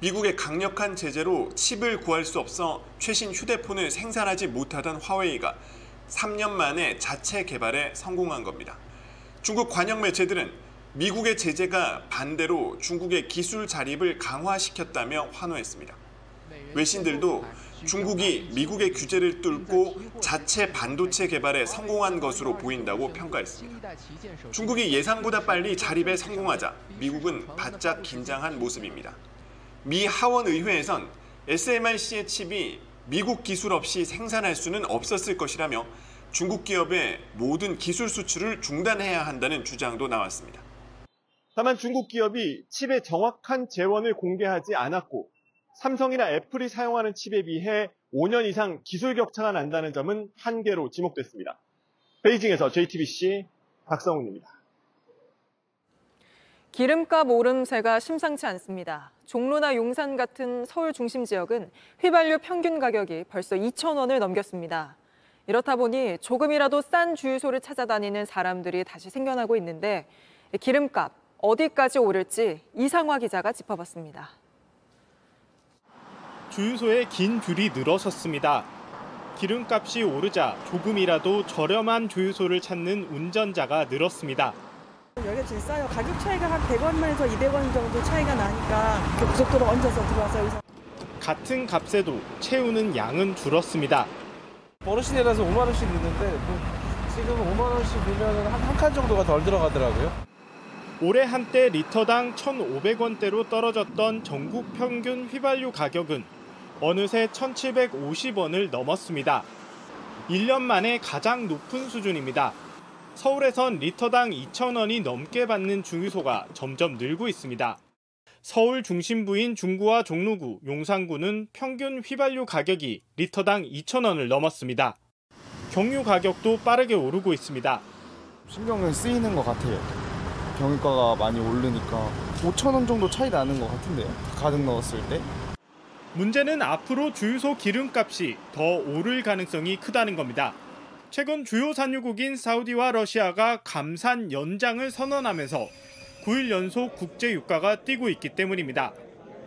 미국의 강력한 제재로 칩을 구할 수 없어 최신 휴대폰을 생산하지 못하던 화웨이가 3년 만에 자체 개발에 성공한 겁니다. 중국 관영 매체들은 미국의 제재가 반대로 중국의 기술 자립을 강화시켰다며 환호했습니다. 외신들도 중국이 미국의 규제를 뚫고 자체 반도체 개발에 성공한 것으로 보인다고 평가했습니다. 중국이 예상보다 빨리 자립에 성공하자 미국은 바짝 긴장한 모습입니다. 미 하원 의회에선 SMIC의 칩이 미국 기술 없이 생산할 수는 없었을 것이라며 중국 기업의 모든 기술 수출을 중단해야 한다는 주장도 나왔습니다. 다만 중국 기업이 칩의 정확한 재원을 공개하지 않았고 삼성이나 애플이 사용하는 칩에 비해 5년 이상 기술 격차가 난다는 점은 한계로 지목됐습니다. 베이징에서 JTBC 박성훈입니다. 기름값 오름세가 심상치 않습니다. 종로나 용산 같은 서울 중심 지역은 휘발유 평균 가격이 벌써 2천 원을 넘겼습니다. 이렇다 보니 조금이라도 싼 주유소를 찾아다니는 사람들이 다시 생겨나고 있는데 기름값 어디까지 오를지 이상화 기자가 짚어봤습니다. 주유소에 긴 줄이 늘어섰습니다. 기름값이 오르자 조금이라도 저렴한 주유소를 찾는 운전자가 늘었습니다. 여기가 제일 싸요. 가격 차이가 한 100원에서 200원 정도 차이가 나니까 고속도로 얹어서 들어와서 여기서 같은 값에도 채우는 양은 줄었습니다. 버릇이 내려서 5만 원씩 넣는데 뭐 지금 5만 원씩 넣으면 한한 칸 정도가 덜 들어가더라고요. 올해 한때 리터당 1,500원대로 떨어졌던 전국 평균 휘발유 가격은 어느새 1,750원을 넘었습니다. 1년 만에 가장 높은 수준입니다. 서울에선 리터당 2,000원이 넘게 받는 주유소가 점점 늘고 있습니다. 서울 중심부인 중구와 종로구, 용산구는 평균 휘발유 가격이 리터당 2,000원을 넘었습니다. 경유 가격도 빠르게 오르고 있습니다. 신경은 쓰이는 것 같아요. 경유가가 많이 오르니까 5천 원 정도 차이 나는 것 같은데요. 가득 넣었을 때. 문제는 앞으로 주유소 기름값이 더 오를 가능성이 크다는 겁니다. 최근 주요 산유국인 사우디와 러시아가 감산 연장을 선언하면서 9일 연속 국제 유가가 뛰고 있기 때문입니다.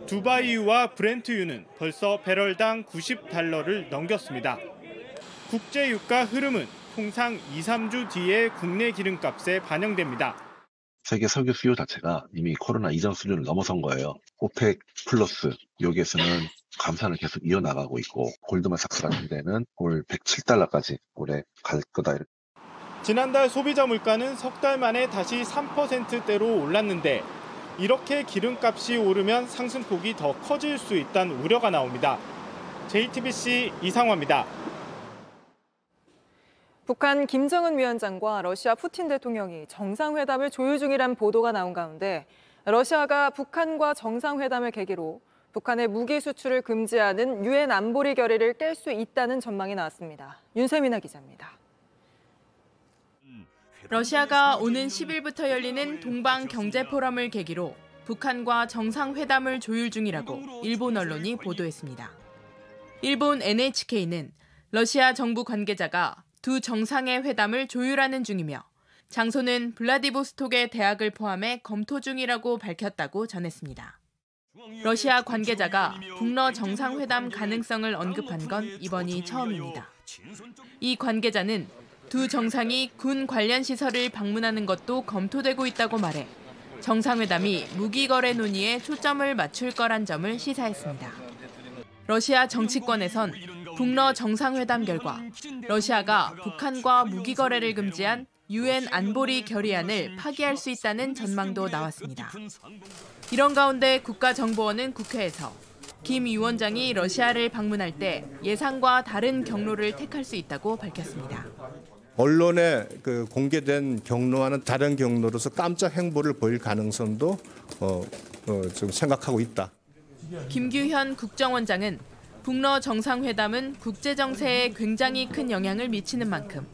두바이유와 브렌트유는 벌써 배럴당 90달러를 넘겼습니다. 국제 유가 흐름은 통상 2, 3주 뒤에 국내 기름값에 반영됩니다. 세계 석유 수요 자체가 이미 코로나 이전 수준을 넘어선 거예요. 오펙 플러스 여기에서는 감산을 계속 이어나가고 있고 골드만삭스 같은 데는 올 107달러까지 올해 갈 거다. 지난달 소비자 물가는 석 달 만에 다시 3%대로 올랐는데 이렇게 기름값이 오르면 상승폭이 더 커질 수 있다는 우려가 나옵니다. JTBC 이상화입니다. 북한 김정은 위원장과 러시아 푸틴 대통령이 정상회담을 조율 중이란 보도가 나온 가운데 러시아가 북한과 정상회담을 계기로 북한의 무기 수출을 금지하는 유엔 안보리 결의를 깰 수 있다는 전망이 나왔습니다. 윤세민아 기자입니다. 러시아가 오는 10일부터 열리는 동방 경제 포럼을 계기로 북한과 정상회담을 조율 중이라고 일본 언론이 보도했습니다. 일본 NHK는 러시아 정부 관계자가 두 정상의 회담을 조율하는 중이며 장소는 블라디보스톡의 대학을 포함해 검토 중이라고 밝혔다고 전했습니다. 러시아 관계자가 북러 정상회담 가능성을 언급한 건 이번이 처음입니다. 이 관계자는 두 정상이 군 관련 시설을 방문하는 것도 검토되고 있다고 말해 정상회담이 무기 거래 논의에 초점을 맞출 거란 점을 시사했습니다. 러시아 정치권에선 북러 정상회담 결과 러시아가 북한과 무기 거래를 금지한 유엔 안보리 결의안을 파기할 수 있다는 전망도 나왔습니다. 이런 가운데 국가정보원은 국회에서 김 위원장이 러시아를 방문할 때 예상과 다른 경로를 택할 수 있다고 밝혔습니다. 언론에 그 공개된 경로와는 다른 경로로서 깜짝 행보를 보일 가능성도 어, 어, 좀 생각하고 있다. 김규현 국정원장은 북러 정상회담은 국제 정세에 굉장히 큰 영향을 미치는 만큼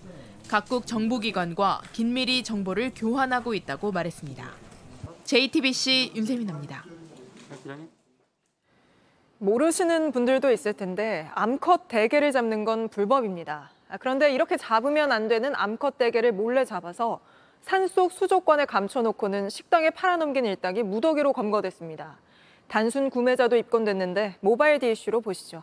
각국 정보기관과 긴밀히 정보를 교환하고 있다고 말했습니다. JTBC 윤세민입니다. 모르시는 분들도 있을 텐데 암컷 대게를 잡는 건 불법입니다. 그런데 이렇게 잡으면 안 되는 암컷 대게를 몰래 잡아서 산속 수족관에 감춰놓고는 식당에 팔아넘긴 일당이 무더기로 검거됐습니다. 단순 구매자도 입건됐는데 모바일 DC로 보시죠.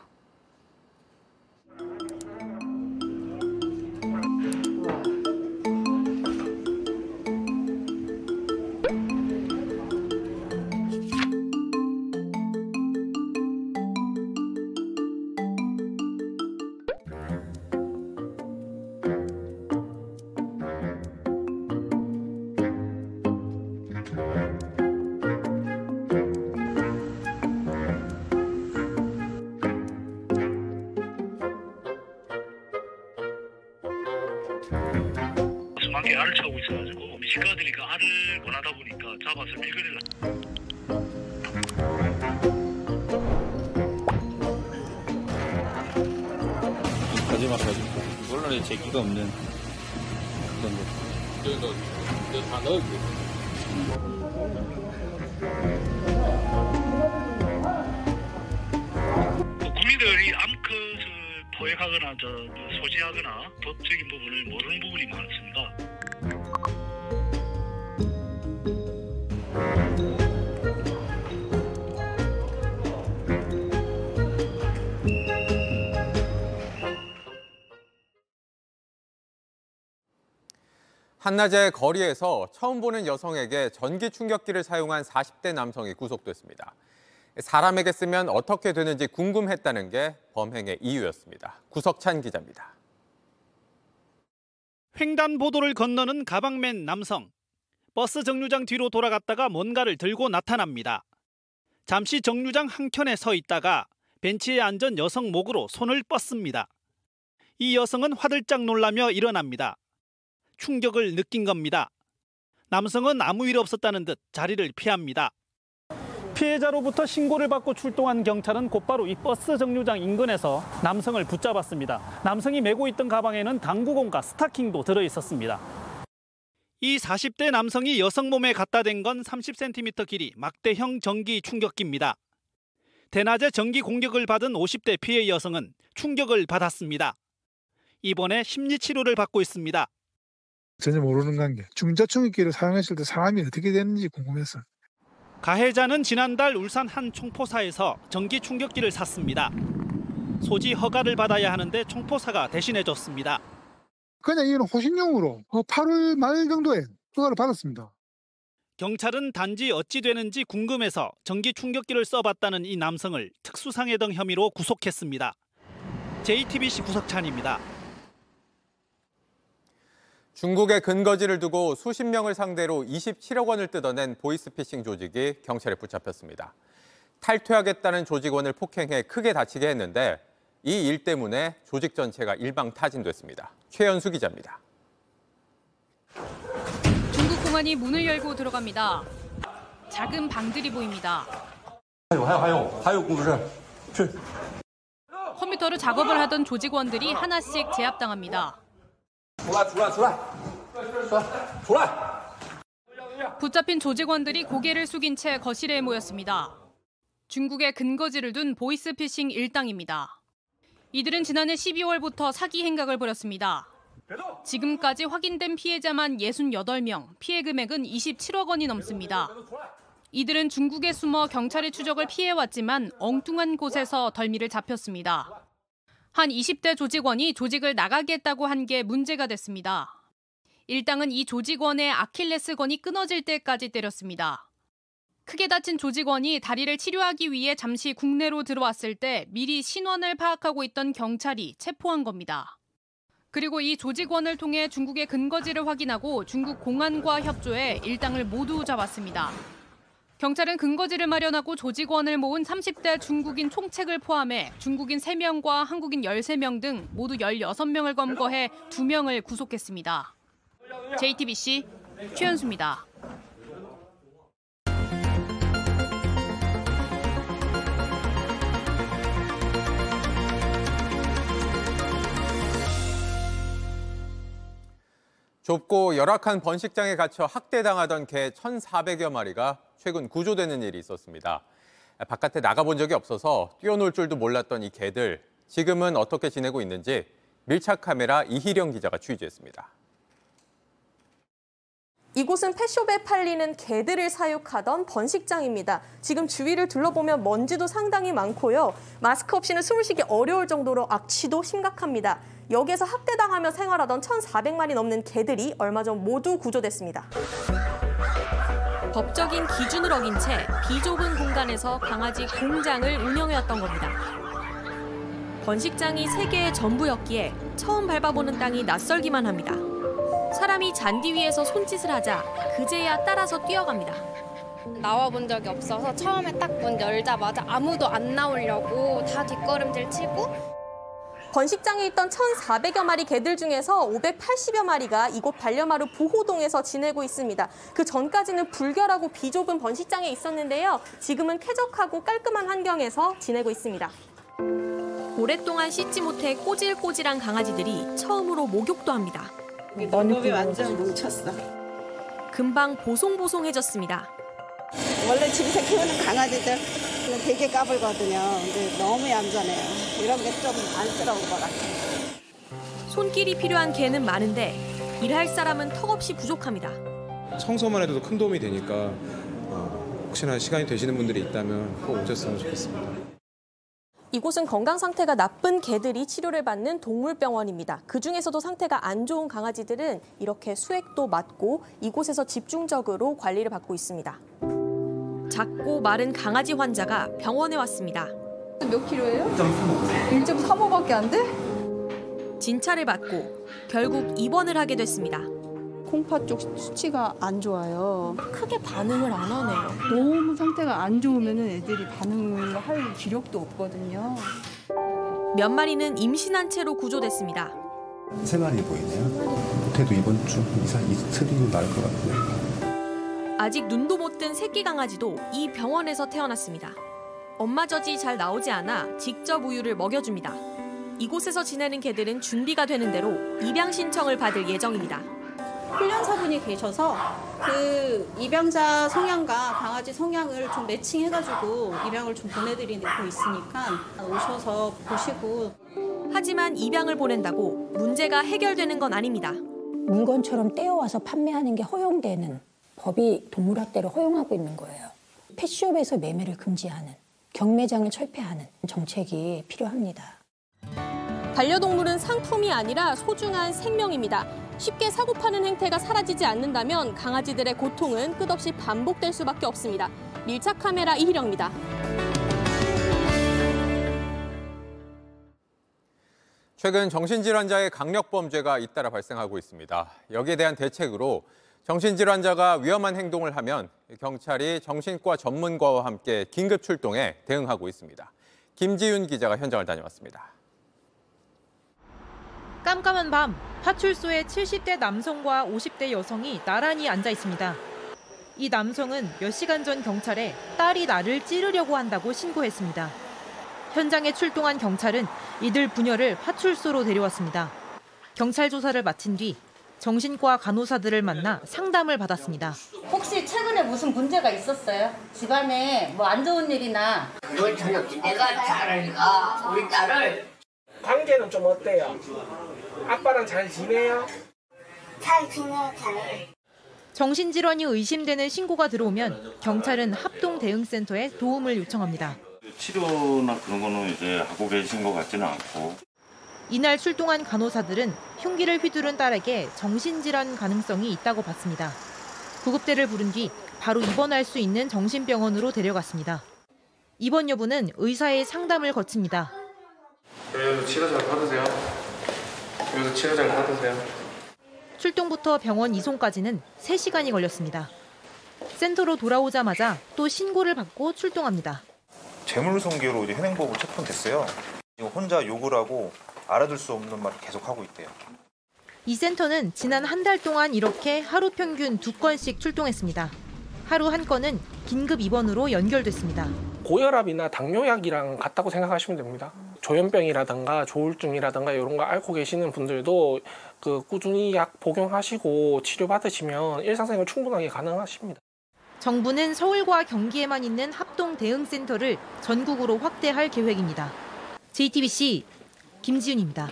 제기가 없는 그런 거. 이거 다 넣을게. 한낮에 거리에서 처음 보는 여성에게 전기 충격기를 사용한 40대 남성이 구속됐습니다. 사람에게 쓰면 어떻게 되는지 궁금했다는 게 범행의 이유였습니다. 구석찬 기자입니다. 횡단보도를 건너는 가방맨 남성. 버스 정류장 뒤로 돌아갔다가 뭔가를 들고 나타납니다. 잠시 정류장 한켠에 서 있다가 벤치에 앉은 여성 목으로 손을 뻗습니다. 이 여성은 화들짝 놀라며 일어납니다. 충격을 느낀 겁니다. 남성은 아무 일 없었다는 듯 자리를 피합니다. 피해자로부터 신고를 받고 출동한 경찰은 곧바로 이 버스 정류장 인근에서 남성을 붙잡았습니다. 남성이 메고 있던 가방에는 당구공과 스타킹도 들어 있었습니다. 이 40대 남성이 여성 몸에 갖다 댄 건 30cm 길이 막대형 전기 충격기입니다. 대낮에 전기 공격을 받은 50대 피해 여성은 충격을 받았습니다. 이번에 심리 치료를 받고 있습니다. 전혀 모르는 관계. 중자충격기를 사용했을 때 사람이 어떻게 되는지 궁금해서. 가해자는 지난달 울산 한 총포사에서 전기 충격기를 샀습니다. 소지 허가를 받아야 하는데 총포사가 대신해줬습니다. 그냥 이건 호신용으로 8월 말 정도에 허가를 받았습니다. 경찰은 단지 어찌 되는지 궁금해서 전기 충격기를 써봤다는 이 남성을 특수상해 등 혐의로 구속했습니다. JTBC 구석찬입니다. 중국의 근거지를 두고 수십 명을 상대로 27억 원을 뜯어낸 보이스피싱 조직이 경찰에 붙잡혔습니다. 탈퇴하겠다는 조직원을 폭행해 크게 다치게 했는데 이 일 때문에 조직 전체가 일방 타진됐습니다. 최연수 기자입니다. 중국 공안이 문을 열고 들어갑니다. 작은 방들이 보입니다. 컴퓨터로 작업을 하던 조직원들이 하나씩 제압당합니다. 붙잡힌 조직원들이 고개를 숙인 채 거실에 모였습니다. 중국에 근거지를 둔 보이스피싱 일당입니다. 이들은 지난해 12월부터 사기 행각을 벌였습니다. 지금까지 확인된 피해자만 68명, 피해 금액은 27억 원이 넘습니다. 이들은 중국에 숨어 경찰의 추적을 피해왔지만 엉뚱한 곳에서 덜미를 잡혔습니다. 한 20대 조직원이 조직을 나가겠다고 한 게 문제가 됐습니다. 일당은 이 조직원의 아킬레스건이 끊어질 때까지 때렸습니다. 크게 다친 조직원이 다리를 치료하기 위해 잠시 국내로 들어왔을 때 미리 신원을 파악하고 있던 경찰이 체포한 겁니다. 그리고 이 조직원을 통해 중국의 근거지를 확인하고 중국 공안과 협조해 일당을 모두 잡았습니다. 경찰은 근거지를 마련하고 조직원을 모은 30대 중국인 총책을 포함해 중국인 3명과 한국인 13명 등 모두 16명을 검거해 2명을 구속했습니다. JTBC 최현수입니다. 좁고 열악한 번식장에 갇혀 학대당하던 개 1,400여 마리가 최근 구조되는 일이 있었습니다. 바깥에 나가본 적이 없어서 뛰어놀 줄도 몰랐던 이 개들 지금은 어떻게 지내고 있는지 밀착 카메라 이희령 기자가 취재했습니다. 이곳은 펫숍에 팔리는 개들을 사육하던 번식장입니다. 지금 주위를 둘러보면 먼지도 상당히 많고요. 마스크 없이는 숨을 쉬기 어려울 정도로 악취도 심각합니다. 여기에서 학대당하며 생활하던 1,400마리 넘는 개들이 얼마 전 모두 구조됐습니다. 법적인 기준을 어긴 채 비좁은 공간에서 강아지 공장을 운영해왔던 겁니다. 번식장이 세계의 전부였기에 처음 밟아보는 땅이 낯설기만 합니다. 사람이 잔디 위에서 손짓을 하자 그제야 따라서 뛰어갑니다. 나와 본 적이 없어서 처음에 딱 문 열자마자 아무도 안 나오려고 다 뒷걸음질 치고 번식장에 있던 1,400여 마리 개들 중에서 580여 마리가 이곳 반려마루 보호동에서 지내고 있습니다. 그 전까지는 불결하고 비좁은 번식장에 있었는데요. 지금은 쾌적하고 깔끔한 환경에서 지내고 있습니다. 오랫동안 씻지 못해 꼬질꼬질한 강아지들이 처음으로 목욕도 합니다. 너무 완전 뭉쳤어. 금방 보송보송해졌습니다. 원래 집에서 키우는 강아지들 되게 까불거든요. 근데 너무 얌전해요. 이런 게 좀 안쓰러운 것 같아요. 손길이 필요한 개는 많은데 일할 사람은 턱없이 부족합니다. 청소만 해도 큰 도움이 되니까 어, 혹시나 시간이 되시는 분들이 있다면 꼭 오셨으면 좋겠습니다. 이곳은 건강 상태가 나쁜 개들이 치료를 받는 동물병원입니다. 그 중에서도 상태가 안 좋은 강아지들은 이렇게 수액도 맞고 이곳에서 집중적으로 관리를 받고 있습니다. 작고 마른 강아지 환자가 병원에 왔습니다. 몇 킬로예요? 1.35밖에 안 돼? 진찰을 받고 결국 입원을 하게 됐습니다. 콩팥 쪽 수치가 안 좋아요. 크게 반응을 안 하네요. 너무 상태가 안 좋으면 애들이 반응을 할 기력도 없거든요. 몇 마리는 임신한 채로 구조됐습니다. 세 마리 보이네요. 못해도 이번 주 이상 이틀이면 나을 것 같네요. 아직 눈도 못 뜬 새끼 강아지도 이 병원에서 태어났습니다. 엄마 젖이 잘 나오지 않아 직접 우유를 먹여줍니다. 이곳에서 지내는 개들은 준비가 되는 대로 입양 신청을 받을 예정입니다. 훈련사분이 계셔서 그 입양자 성향과 강아지 성향을 좀 매칭해가지고 입양을 좀 보내드리고 있으니까 오셔서 보시고 하지만 입양을 보낸다고 문제가 해결되는 건 아닙니다. 물건처럼 떼어와서 판매하는 게 허용되는 법이 동물학대를 허용하고 있는 거예요. 펫숍에서 매매를 금지하는 경매장을 철폐하는 정책이 필요합니다. 반려동물은 상품이 아니라 소중한 생명입니다. 쉽게 사고 파는 행태가 사라지지 않는다면 강아지들의 고통은 끝없이 반복될 수밖에 없습니다. 밀착 카메라 이희령입니다. 최근 정신질환자의 강력범죄가 잇따라 발생하고 있습니다. 여기에 대한 대책으로 정신질환자가 위험한 행동을 하면 경찰이 정신과 전문가와 함께 긴급 출동해 대응하고 있습니다. 김지윤 기자가 현장을 다녀왔습니다. 깜깜한 밤, 파출소에 70대 남성과 50대 여성이 나란히 앉아 있습니다. 이 남성은 몇 시간 전 경찰에 딸이 나를 찌르려고 한다고 신고했습니다. 현장에 출동한 경찰은 이들 부녀를 파출소로 데려왔습니다. 경찰 조사를 마친 뒤 정신과 간호사들을 만나 상담을 받았습니다. 혹시 최근에 무슨 문제가 있었어요? 집안에 뭐 안 좋은 일이나 그건 전혀 없지. 내가 잘 알까 우리 딸을 관계는 좀 어때요? 아빠랑 잘 지내요? 잘 지내 잘. 정신질환이 의심되는 신고가 들어오면 경찰은 합동 대응센터에 도움을 요청합니다. 치료나 그런 거는 이제 하고 계신 것 같지는 않고. 이날 출동한 간호사들은 흉기를 휘두른 딸에게 정신질환 가능성이 있다고 봤습니다. 구급대를 부른 뒤 바로 입원할 수 있는 정신병원으로 데려갔습니다. 입원 여부는 의사의 상담을 거칩니다. 여기서 치료 잘 받으세요. 여기서 치료 잘 받으세요. 출동부터 병원 이송까지는 3시간이 걸렸습니다. 센터로 돌아오자마자 또 신고를 받고 출동합니다. 재물손괴로 이제 현행범으로 체포됐어요. 혼자 욕을 하고 알아들 수 없는 말을 계속 하고 있대요. 이 센터는 지난 한 달 동안 이렇게 하루 평균 두 건씩 출동했습니다. 하루 한 건은 긴급 입원으로 연결됐습니다. 고혈압이나 당뇨약이랑 같다고 생각하시면 됩니다. 조현병이라든가 조울증이라든가 이런 거 앓고 계시는 분들도 그 꾸준히 약 복용하시고 치료받으시면 일상생활 충분하게 가능하십니다. 정부는 서울과 경기에만 있는 합동 대응센터를 전국으로 확대할 계획입니다. JTBC 김지윤입니다.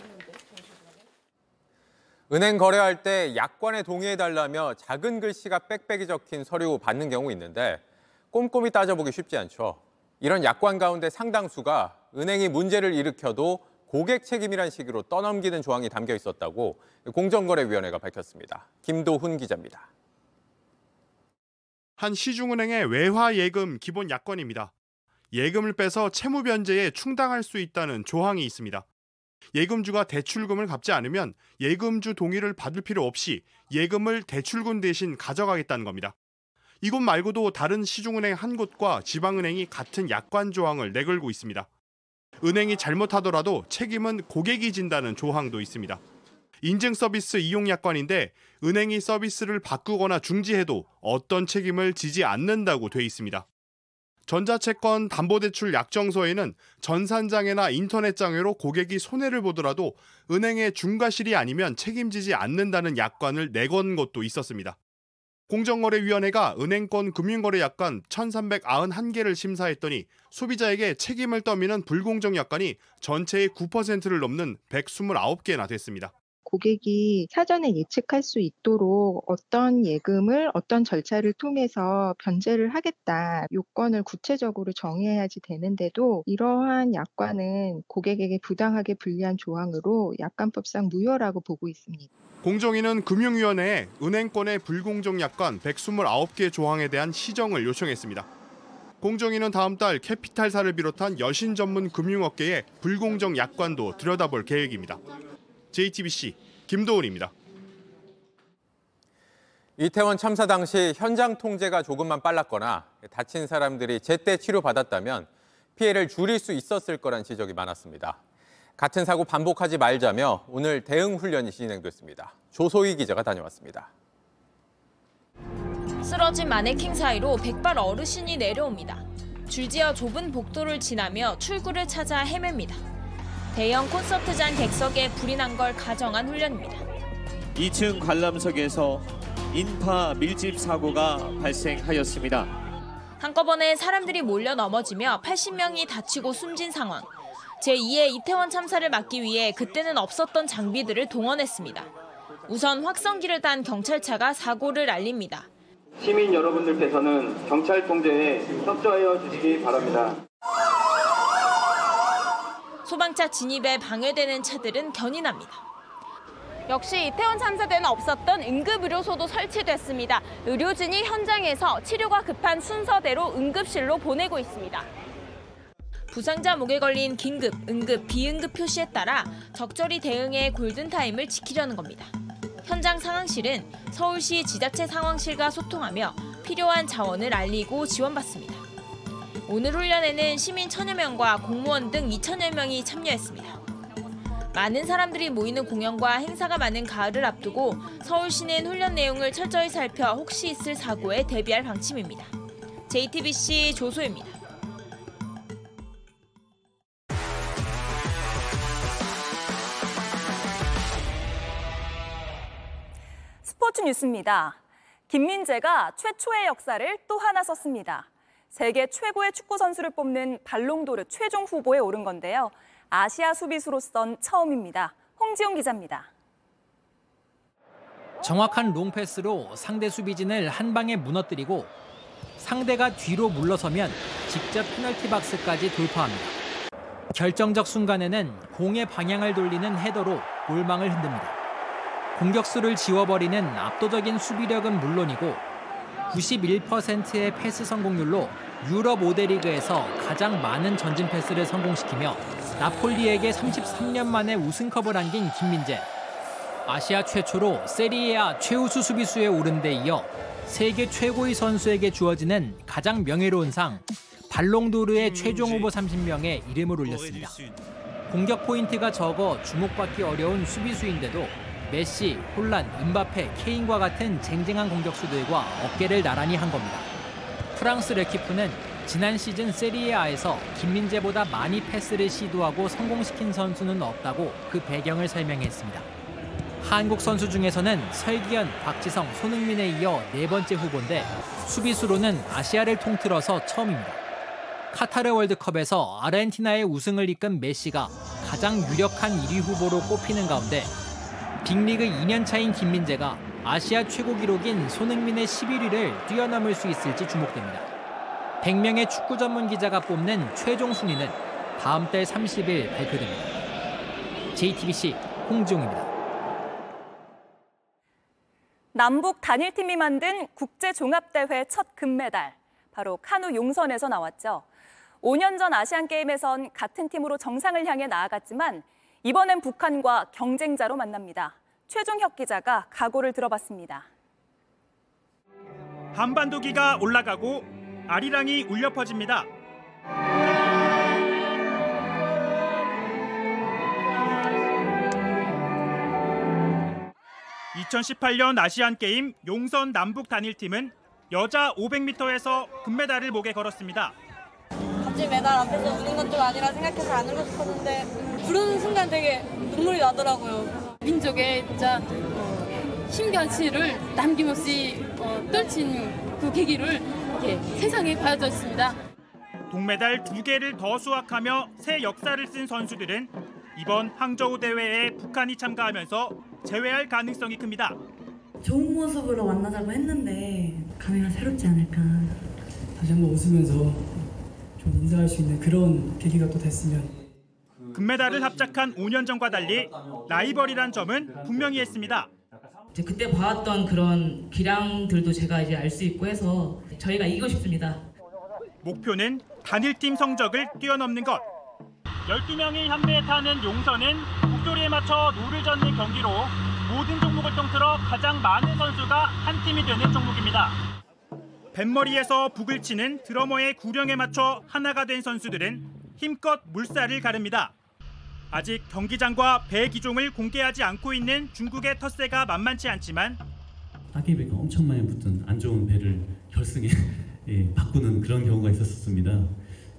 은행 거래할 때 약관에 동의해달라며 작은 글씨가 빽빽이 적힌 서류 받는 경우 있는데 꼼꼼히 따져보기 쉽지 않죠. 이런 약관 가운데 상당수가 은행이 문제를 일으켜도 고객 책임이란 식으로 떠넘기는 조항이 담겨 있었다고 공정거래위원회가 밝혔습니다. 김도훈 기자입니다. 한 시중은행의 외화 예금 기본 약관입니다. 예금을 빼서 채무 변제에 충당할 수 있다는 조항이 있습니다. 예금주가 대출금을 갚지 않으면 예금주 동의를 받을 필요 없이 예금을 대출금 대신 가져가겠다는 겁니다. 이곳 말고도 다른 시중은행 한 곳과 지방은행이 같은 약관 조항을 내걸고 있습니다. 은행이 잘못하더라도 책임은 고객이 진다는 조항도 있습니다. 인증 서비스 이용 약관인데 은행이 서비스를 바꾸거나 중지해도 어떤 책임을 지지 않는다고 돼 있습니다. 전자채권 담보대출 약정서에는 전산장애나 인터넷장애로 고객이 손해를 보더라도 은행의 중과실이 아니면 책임지지 않는다는 약관을 내건 것도 있었습니다. 공정거래위원회가 은행권 금융거래 약관 1,391개를 심사했더니 소비자에게 책임을 떠미는 불공정 약관이 전체의 9%를 넘는 129개나 됐습니다. 고객이 사전에 예측할 수 있도록 어떤 예금을 어떤 절차를 통해서 변제를 하겠다 요건을 구체적으로 정해야지 되는데도 이러한 약관은 고객에게 부당하게 불리한 조항으로 약관법상 무효라고 보고 있습니다. 공정위는 금융위원회에 은행권의 불공정 약관 129개 조항에 대한 시정을 요청했습니다. 공정위는 다음 달 캐피탈사를 비롯한 여신 전문 금융업계의 불공정 약관도 들여다볼 계획입니다. JTBC 김도훈입니다. 이태원 참사 당시 현장 통제가 조금만 빨랐거나 다친 사람들이 제때 치료받았다면 피해를 줄일 수 있었을 거란 지적이 많았습니다. 같은 사고 반복하지 말자며 오늘 대응 훈련이 진행됐습니다. 조소희 기자가 다녀왔습니다. 쓰러진 마네킹 사이로 백발 어르신이 내려옵니다. 줄지어 좁은 복도를 지나며 출구를 찾아 헤맵니다. 대형 콘서트장 객석에 불이 난 걸 가정한 훈련입니다. 2층 관람석에서 인파 밀집 사고가 발생하였습니다. 한꺼번에 사람들이 몰려 넘어지며 80명이 다치고 숨진 상황. 제2의 이태원 참사를 막기 위해 그때는 없었던 장비들을 동원했습니다. 우선 확성기를 단 경찰차가 사고를 알립니다. 시민 여러분들께서는 경찰 통제에 협조하여 주시기 바랍니다. 소방차 진입에 방해되는 차들은 견인합니다. 역시 이태원 참사 때는 없었던 응급의료소도 설치됐습니다. 의료진이 현장에서 치료가 급한 순서대로 응급실로 보내고 있습니다. 부상자 목에 걸린 긴급, 응급, 비응급 표시에 따라 적절히 대응해 골든타임을 지키려는 겁니다. 현장 상황실은 서울시 지자체 상황실과 소통하며 필요한 자원을 알리고 지원받습니다. 오늘 훈련에는 시민 천여 명과 공무원 등 2천여 명이 참여했습니다. 많은 사람들이 모이는 공연과 행사가 많은 가을을 앞두고 서울시는 훈련 내용을 철저히 살펴 혹시 있을 사고에 대비할 방침입니다. JTBC 조소입니다. 스포츠 뉴스입니다. 김민재가 최초의 역사를 또 하나 썼습니다. 세계 최고의 축구 선수를 뽑는 발롱도르 최종 후보에 오른 건데요. 아시아 수비수로선 처음입니다. 홍지용 기자입니다. 정확한 롱패스로 상대 수비진을 한 방에 무너뜨리고 상대가 뒤로 물러서면 직접 페널티 박스까지 돌파합니다. 결정적 순간에는 공의 방향을 돌리는 헤더로 골망을 흔듭니다. 공격수를 지워버리는 압도적인 수비력은 물론이고 91%의 패스 성공률로 유럽 5대 리그에서 가장 많은 전진 패스를 성공시키며 나폴리에게 33년 만에 우승컵을 안긴 김민재. 아시아 최초로 세리에아 최우수 수비수에 오른 데 이어 세계 최고의 선수에게 주어지는 가장 명예로운 상 발롱도르의 최종 후보 30명에 이름을 올렸습니다. 공격 포인트가 적어 주목받기 어려운 수비수인데도 메시, 홀란, 음바페, 케인과 같은 쟁쟁한 공격수들과 어깨를 나란히 한 겁니다. 프랑스 레키프는 지난 시즌 세리에아에서 김민재보다 많이 패스를 시도하고 성공시킨 선수는 없다고 그 배경을 설명했습니다. 한국 선수 중에서는 설기현, 박지성, 손흥민에 이어 네 번째 후보인데 수비수로는 아시아를 통틀어서 처음입니다. 카타르 월드컵에서 아르헨티나의 우승을 이끈 메시가 가장 유력한 1위 후보로 꼽히는 가운데 빅리그 2년 차인 김민재가 아시아 최고 기록인 손흥민의 11위를 뛰어넘을 수 있을지 주목됩니다. 100명의 축구 전문 기자가 뽑는 최종 순위는 다음 달 30일 발표됩니다. JTBC 홍지용입니다. 남북 단일팀이 만든 국제종합대회 첫 금메달. 바로 카누 용선에서 나왔죠. 5년 전 아시안게임에선 같은 팀으로 정상을 향해 나아갔지만 이번엔 북한과 경쟁자로 만납니다. 최종혁 기자가 각오를 들어봤습니다. 한반도기가 올라가고 아리랑이 울려 퍼집니다. (2018년) 아시안게임 용선 남북 단일팀은 여자 500m에서 금메달을 목에 걸었습니다. 갑자기 메달 앞에서 우는 건 좀 아니라 생각해서 안 울고 싶었는데 부르는 순간 되게 눈물이 나더라고요. 민족의 진짜 어, 신변치를 남김없이 어, 떨친 그 계기를 이렇게 세상에 보여줬습니다. 동메달 두 개를 더 수확하며 새 역사를 쓴 선수들은 이번 항저우 대회에 북한이 참가하면서 제외할 가능성이 큽니다. 좋은 모습으로 만나자고 했는데 감회가 새롭지 않을까. 다시 한번 웃으면서 좀 인사할 수 있는 그런 계기가 또 됐으면 금메달을 합작한 5년 전과 달리 라이벌이란 점은 분명히 했습니다. 그때 봐왔던 그런 기량들도 제가 이제 알 수 있고 해서 저희가 이기고 싶습니다. 목표는 단일팀 성적을 뛰어넘는 것. 12명이 현매에 타는 용선은 목소리에 맞춰 룰을 젓는 경기로 모든 종목을 통틀어 가장 많은 선수가 한 팀이 되는 종목입니다. 뱃머리에서 북을 치는 드러머의 구령에 맞춰 하나가 된 선수들은 힘껏 물살을 가릅니다. 아직 경기장과 배 기종을 공개하지 않고 있는 중국의 텃세가 만만치 않지만 따개비가 엄청 많이 붙은 안 좋은 배를 결승에 [LAUGHS] 예, 바꾸는 그런 경우가 있었습니다.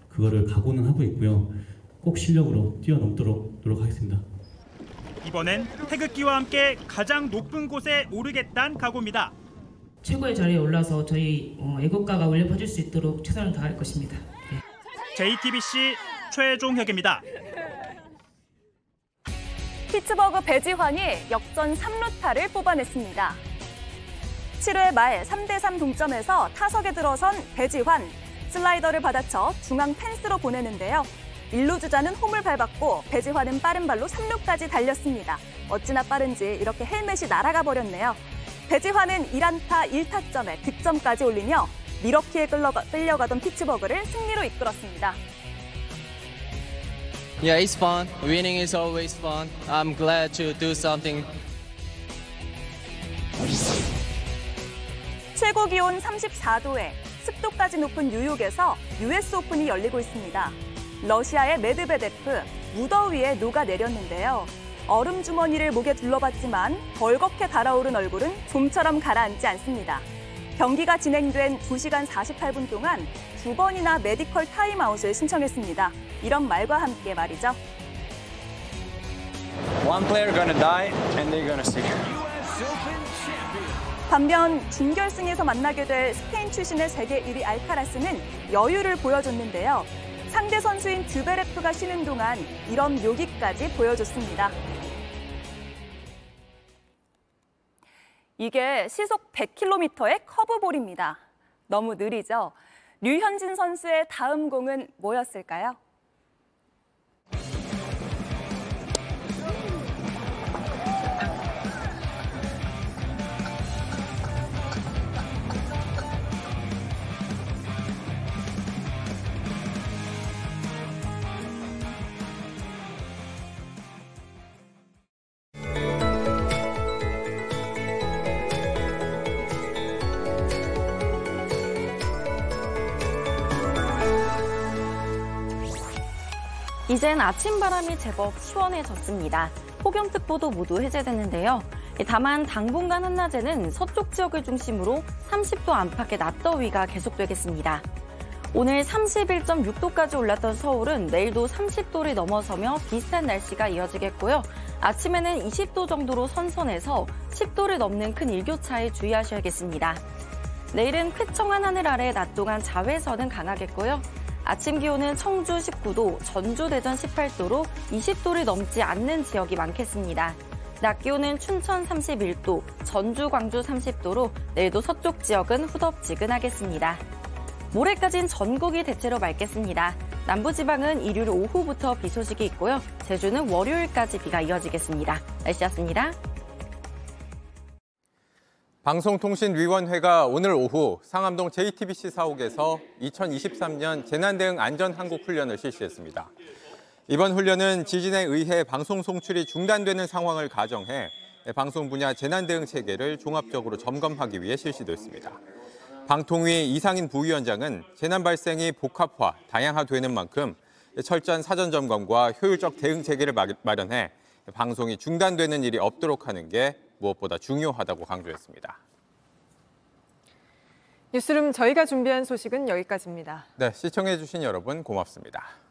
그거를 각오는 하고 있고요. 꼭 실력으로 뛰어넘도록 노력하겠습니다. 이번엔 태극기와 함께 가장 높은 곳에 오르겠다는 각오입니다. 최고의 자리에 올라서 저희 어, 애국가가 울려 퍼질 수 있도록 최선을 다할 것입니다. 네. JTBC 최종혁입니다. 피츠버그 배지환이 역전 3루타를 뽑아냈습니다. 7회 말 3대3 동점에서 타석에 들어선 배지환. 슬라이더를 받아쳐 중앙 펜스로 보내는데요. 1루 주자는 홈을 밟았고 배지환은 빠른 발로 3루까지 달렸습니다. 어찌나 빠른지 이렇게 헬멧이 날아가 버렸네요. 배지환은 1안타 1타점에 득점까지 올리며 미러키에 끌려가, 끌려가던 피츠버그를 승리로 이끌었습니다. Yeah, it's fun. Winning is always fun. I'm glad to do something. 최고 기온 34도에 습도까지 높은 뉴욕에서 US 오픈이 열리고 있습니다. 러시아의 메드베데프 무더위에 녹아내렸는데요. 얼음 주머니를 목에 둘러봤지만 벌겋게 달아오른 얼굴은 좀처럼 가라앉지 않습니다. 경기가 진행된 2시간 48분 동안 두 번이나 메디컬 타임아웃을 신청했습니다. 이런 말과 함께 말이죠. One player gonna die and they're gonna see. 반면 준결승에서 만나게 될 스페인 출신의 세계 1위 알카라스는 여유를 보여줬는데요. 상대 선수인 듀베레프가 쉬는 동안 이런 묘기까지 보여줬습니다. 이게 시속 100km의 커브볼입니다. 너무 느리죠? 류현진 선수의 다음 공은 뭐였을까요? 이젠 아침 바람이 제법 시원해졌습니다. 폭염특보도 모두 해제됐는데요. 다만 당분간 한낮에는 서쪽 지역을 중심으로 30도 안팎의 낮더위가 계속되겠습니다. 오늘 31.6도까지 올랐던 서울은 내일도 30도를 넘어서며 비슷한 날씨가 이어지겠고요. 아침에는 20도 정도로 선선해서 10도를 넘는 큰 일교차에 주의하셔야겠습니다. 내일은 쾌청한 하늘 아래 낮 동안 자외선은 강하겠고요. 아침 기온은 청주 19도, 전주 대전 18도로 20도를 넘지 않는 지역이 많겠습니다. 낮 기온은 춘천 31도, 전주, 광주 30도로 내일도 서쪽 지역은 후덥지근하겠습니다. 모레까지는 전국이 대체로 맑겠습니다. 남부지방은 일요일 오후부터 비 소식이 있고요. 제주는 월요일까지 비가 이어지겠습니다. 날씨였습니다. 방송통신위원회가 오늘 오후 상암동 JTBC 사옥에서 2023년 재난대응 안전항공훈련을 실시했습니다. 이번 훈련은 지진에 의해 방송 송출이 중단되는 상황을 가정해 방송 분야 재난대응 체계를 종합적으로 점검하기 위해 실시됐습니다. 방통위 이상인 부위원장은 재난 발생이 복합화, 다양화되는 만큼 철저한 사전 점검과 효율적 대응 체계를 마련해 방송이 중단되는 일이 없도록 하는 게 무엇보다 중요하다고 강조했습니다. 뉴스룸 저희가 준비한 소식은 여기까지입니다. 네, 시청해주신 여러분 고맙습니다.